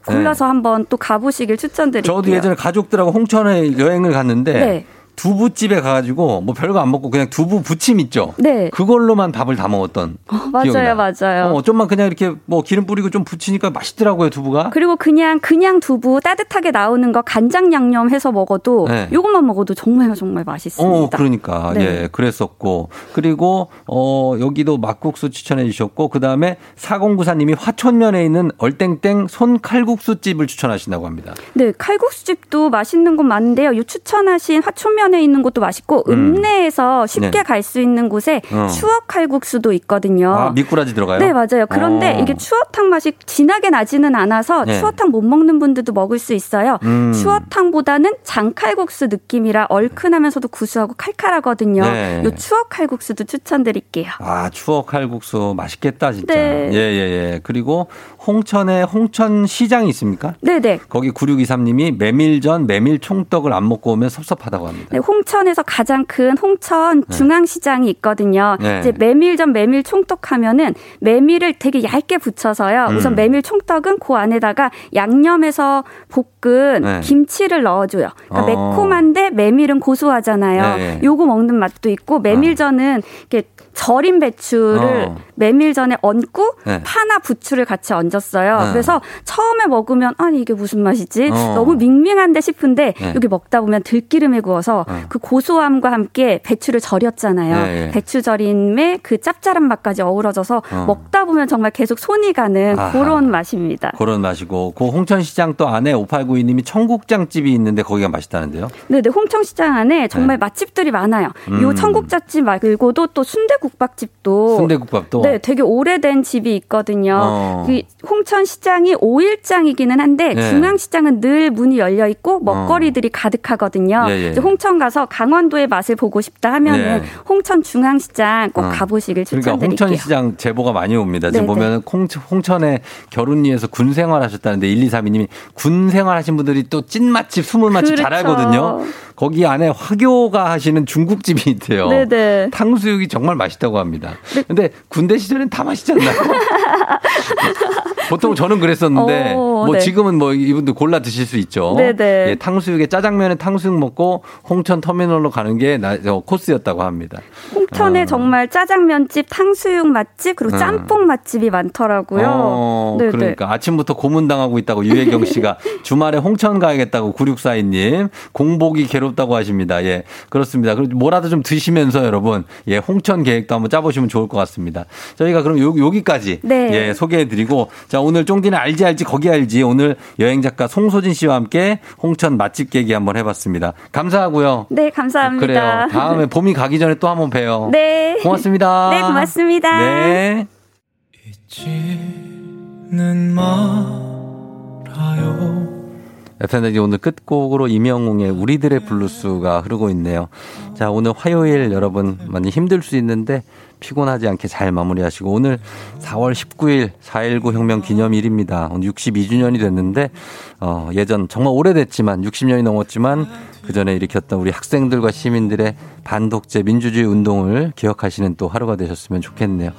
골라서 한번 또 가보시길 추천드릴게요. 저도 예전에 가족들하고 홍천에 여행을 갔는데 네. 두부집에 가가지고 뭐 별거 안 먹고 그냥 두부 부침 있죠. 네. 그걸로만 밥을 다 먹었던. 기억이 맞아요. 맞아요. 어, 좀만 그냥 이렇게 뭐 기름 뿌리고 좀 부치니까 맛있더라고요 두부가. 그리고 그냥 그냥 두부 따뜻하게 나오는 거 간장 양념 해서 먹어도 네. 요것만 먹어도 정말 정말 맛있습니다. 어, 그러니까. 네. 예, 그랬었고. 그리고, 어, 여기도 막국수 추천해 주셨고, 그 다음에 4094님이 화촌면에 있는 얼땡땡 손 칼국수 집을 추천하신다고 합니다. 네, 칼국수 집도 맛있는 곳 많은데요. 요 추천하신 화촌면 에 있는 곳도 맛있고 음. 읍내에서 쉽게 네. 갈수 있는 곳에 어. 추억 칼국수도 있거든요. 아, 미꾸라지 들어가요? 네, 맞아요. 그런데 어. 이게 추어탕 맛이 진하게 나지는 않아서 네. 추어탕 못 먹는 분들도 먹을 수 있어요. 음. 추어탕보다는 장칼국수 느낌이라 얼큰하면서도 구수하고 칼칼하거든요. 네. 요 추억 칼국수도 추천드릴게요. 아, 추억 칼국수 맛있겠다, 진짜. 네. 예, 예, 예. 그리고 홍천에 홍천 시장이 있습니까? 네 네. 거기 9623님이 메밀전, 메밀 총떡을 안 먹고 오면 섭섭하다고 합니다. 네, 홍천에서 가장 큰 홍천 중앙시장이 있거든요. 네. 이제 메밀전, 메밀 총떡 하면은 메밀을 되게 얇게 붙여서요. 음. 우선 메밀 총떡은 그 안에다가 양념해서 볶은 네. 김치를 넣어줘요. 그러니까 어. 매콤한데 메밀은 고소하잖아요. 네. 요거 먹는 맛도 있고 메밀전은 이렇게 절인 배추를 어. 메밀 전에 얹고 네. 파나 부추를 같이 얹었어요. 네. 그래서 처음에 먹으면 아니 이게 무슨 맛이지? 어. 너무 밍밍한데 싶은데 네. 여기 먹다 보면 들기름에 구워서 어. 그 고소함과 함께 배추를 절였잖아요. 네. 배추 절임에 그 짭짤한 맛까지 어우러져서 어. 먹다 보면 정말 계속 손이 가는 아하. 그런 맛입니다. 그런 맛이고, 그 홍천시장 또 안에 5892님이 청국장집이 있는데 거기가 맛있다는데요. 네, 네, 홍천시장 안에 정말 맛집들이 많아요. 음. 요 청국장집 말고도 또 순대국 밥집도 순대국밥도. 네, 되게 오래된 집이 있거든요. 어. 그 홍천시장이 5일장이기는 한데 네. 중앙시장은 늘 문이 열려 있고 먹거리들이 가득하거든요. 예, 예. 이제 홍천 가서 강원도의 맛을 보고 싶다 하면은 네. 홍천 중앙시장 꼭 어. 가보시길 그러니까 추천드릴게요. 홍천시장 제보가 많이 옵니다. 지금 네, 보면 홍, 홍천에 결혼리에서 군 생활하셨다는데 1232님이 군 생활하신 분들이 또 찐 맛집, 숨은 맛집 잘 그렇죠. 알거든요. 거기 안에 화교가 하시는 중국집이 있대요. 네네. 탕수육이 정말 맛있다고 합니다. 근데 군대 시절엔 다 맛있지 않나요? 보통 저는 그랬었는데 어, 뭐 네. 지금은 뭐 이분들 골라 드실 수 있죠. 네네. 예, 탕수육에 짜장면에 탕수육 먹고 홍천 터미널로 가는 게 나, 저 코스였다고 합니다. 홍천에 어. 정말 짜장면집, 탕수육 맛집, 그리고 음. 짬뽕 맛집이 많더라고요. 어, 네네. 그러니까 아침부터 고문당하고 있다고 유혜경 씨가 주말에 홍천 가야겠다고 9642님 공복이 괴롭다고 하십니다. 예, 그렇습니다. 그리고 뭐라도 좀 드시면서 여러분 예, 홍천 계획도 한번 짜보시면 좋을 것 같습니다. 저희가 그럼 요, 여기까지 네. 예, 소개해드리고 자 오늘 쫑디는 알지 알지 거기 알지 오늘 여행 작가 송소진 씨와 함께 홍천 맛집 계기 한번 해봤습니다. 감사하고요. 네, 감사합니다. 그래요. 다음에 봄이 가기 전에 또 한번 봬요. 네. 고맙습니다. 네, 고맙습니다. 네. 는 말아요 오늘 끝곡으로 임영웅의 우리들의 블루스가 흐르고 있네요. 자, 오늘 화요일 여러분 많이 힘들 수 있는데 피곤하지 않게 잘 마무리하시고 오늘 4월 19일 4.19 혁명 기념일입니다. 오늘 62주년이 됐는데 어, 예전 정말 오래됐지만 60년이 넘었지만 그 전에 일으켰던 우리 학생들과 시민들의 반독재 민주주의 운동을 기억하시는 또 하루가 되셨으면 좋겠네요.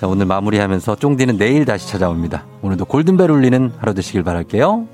자, 오늘 마무리하면서 쫑디는 내일 다시 찾아옵니다. 오늘도 골든벨 울리는 하루 되시길 바랄게요.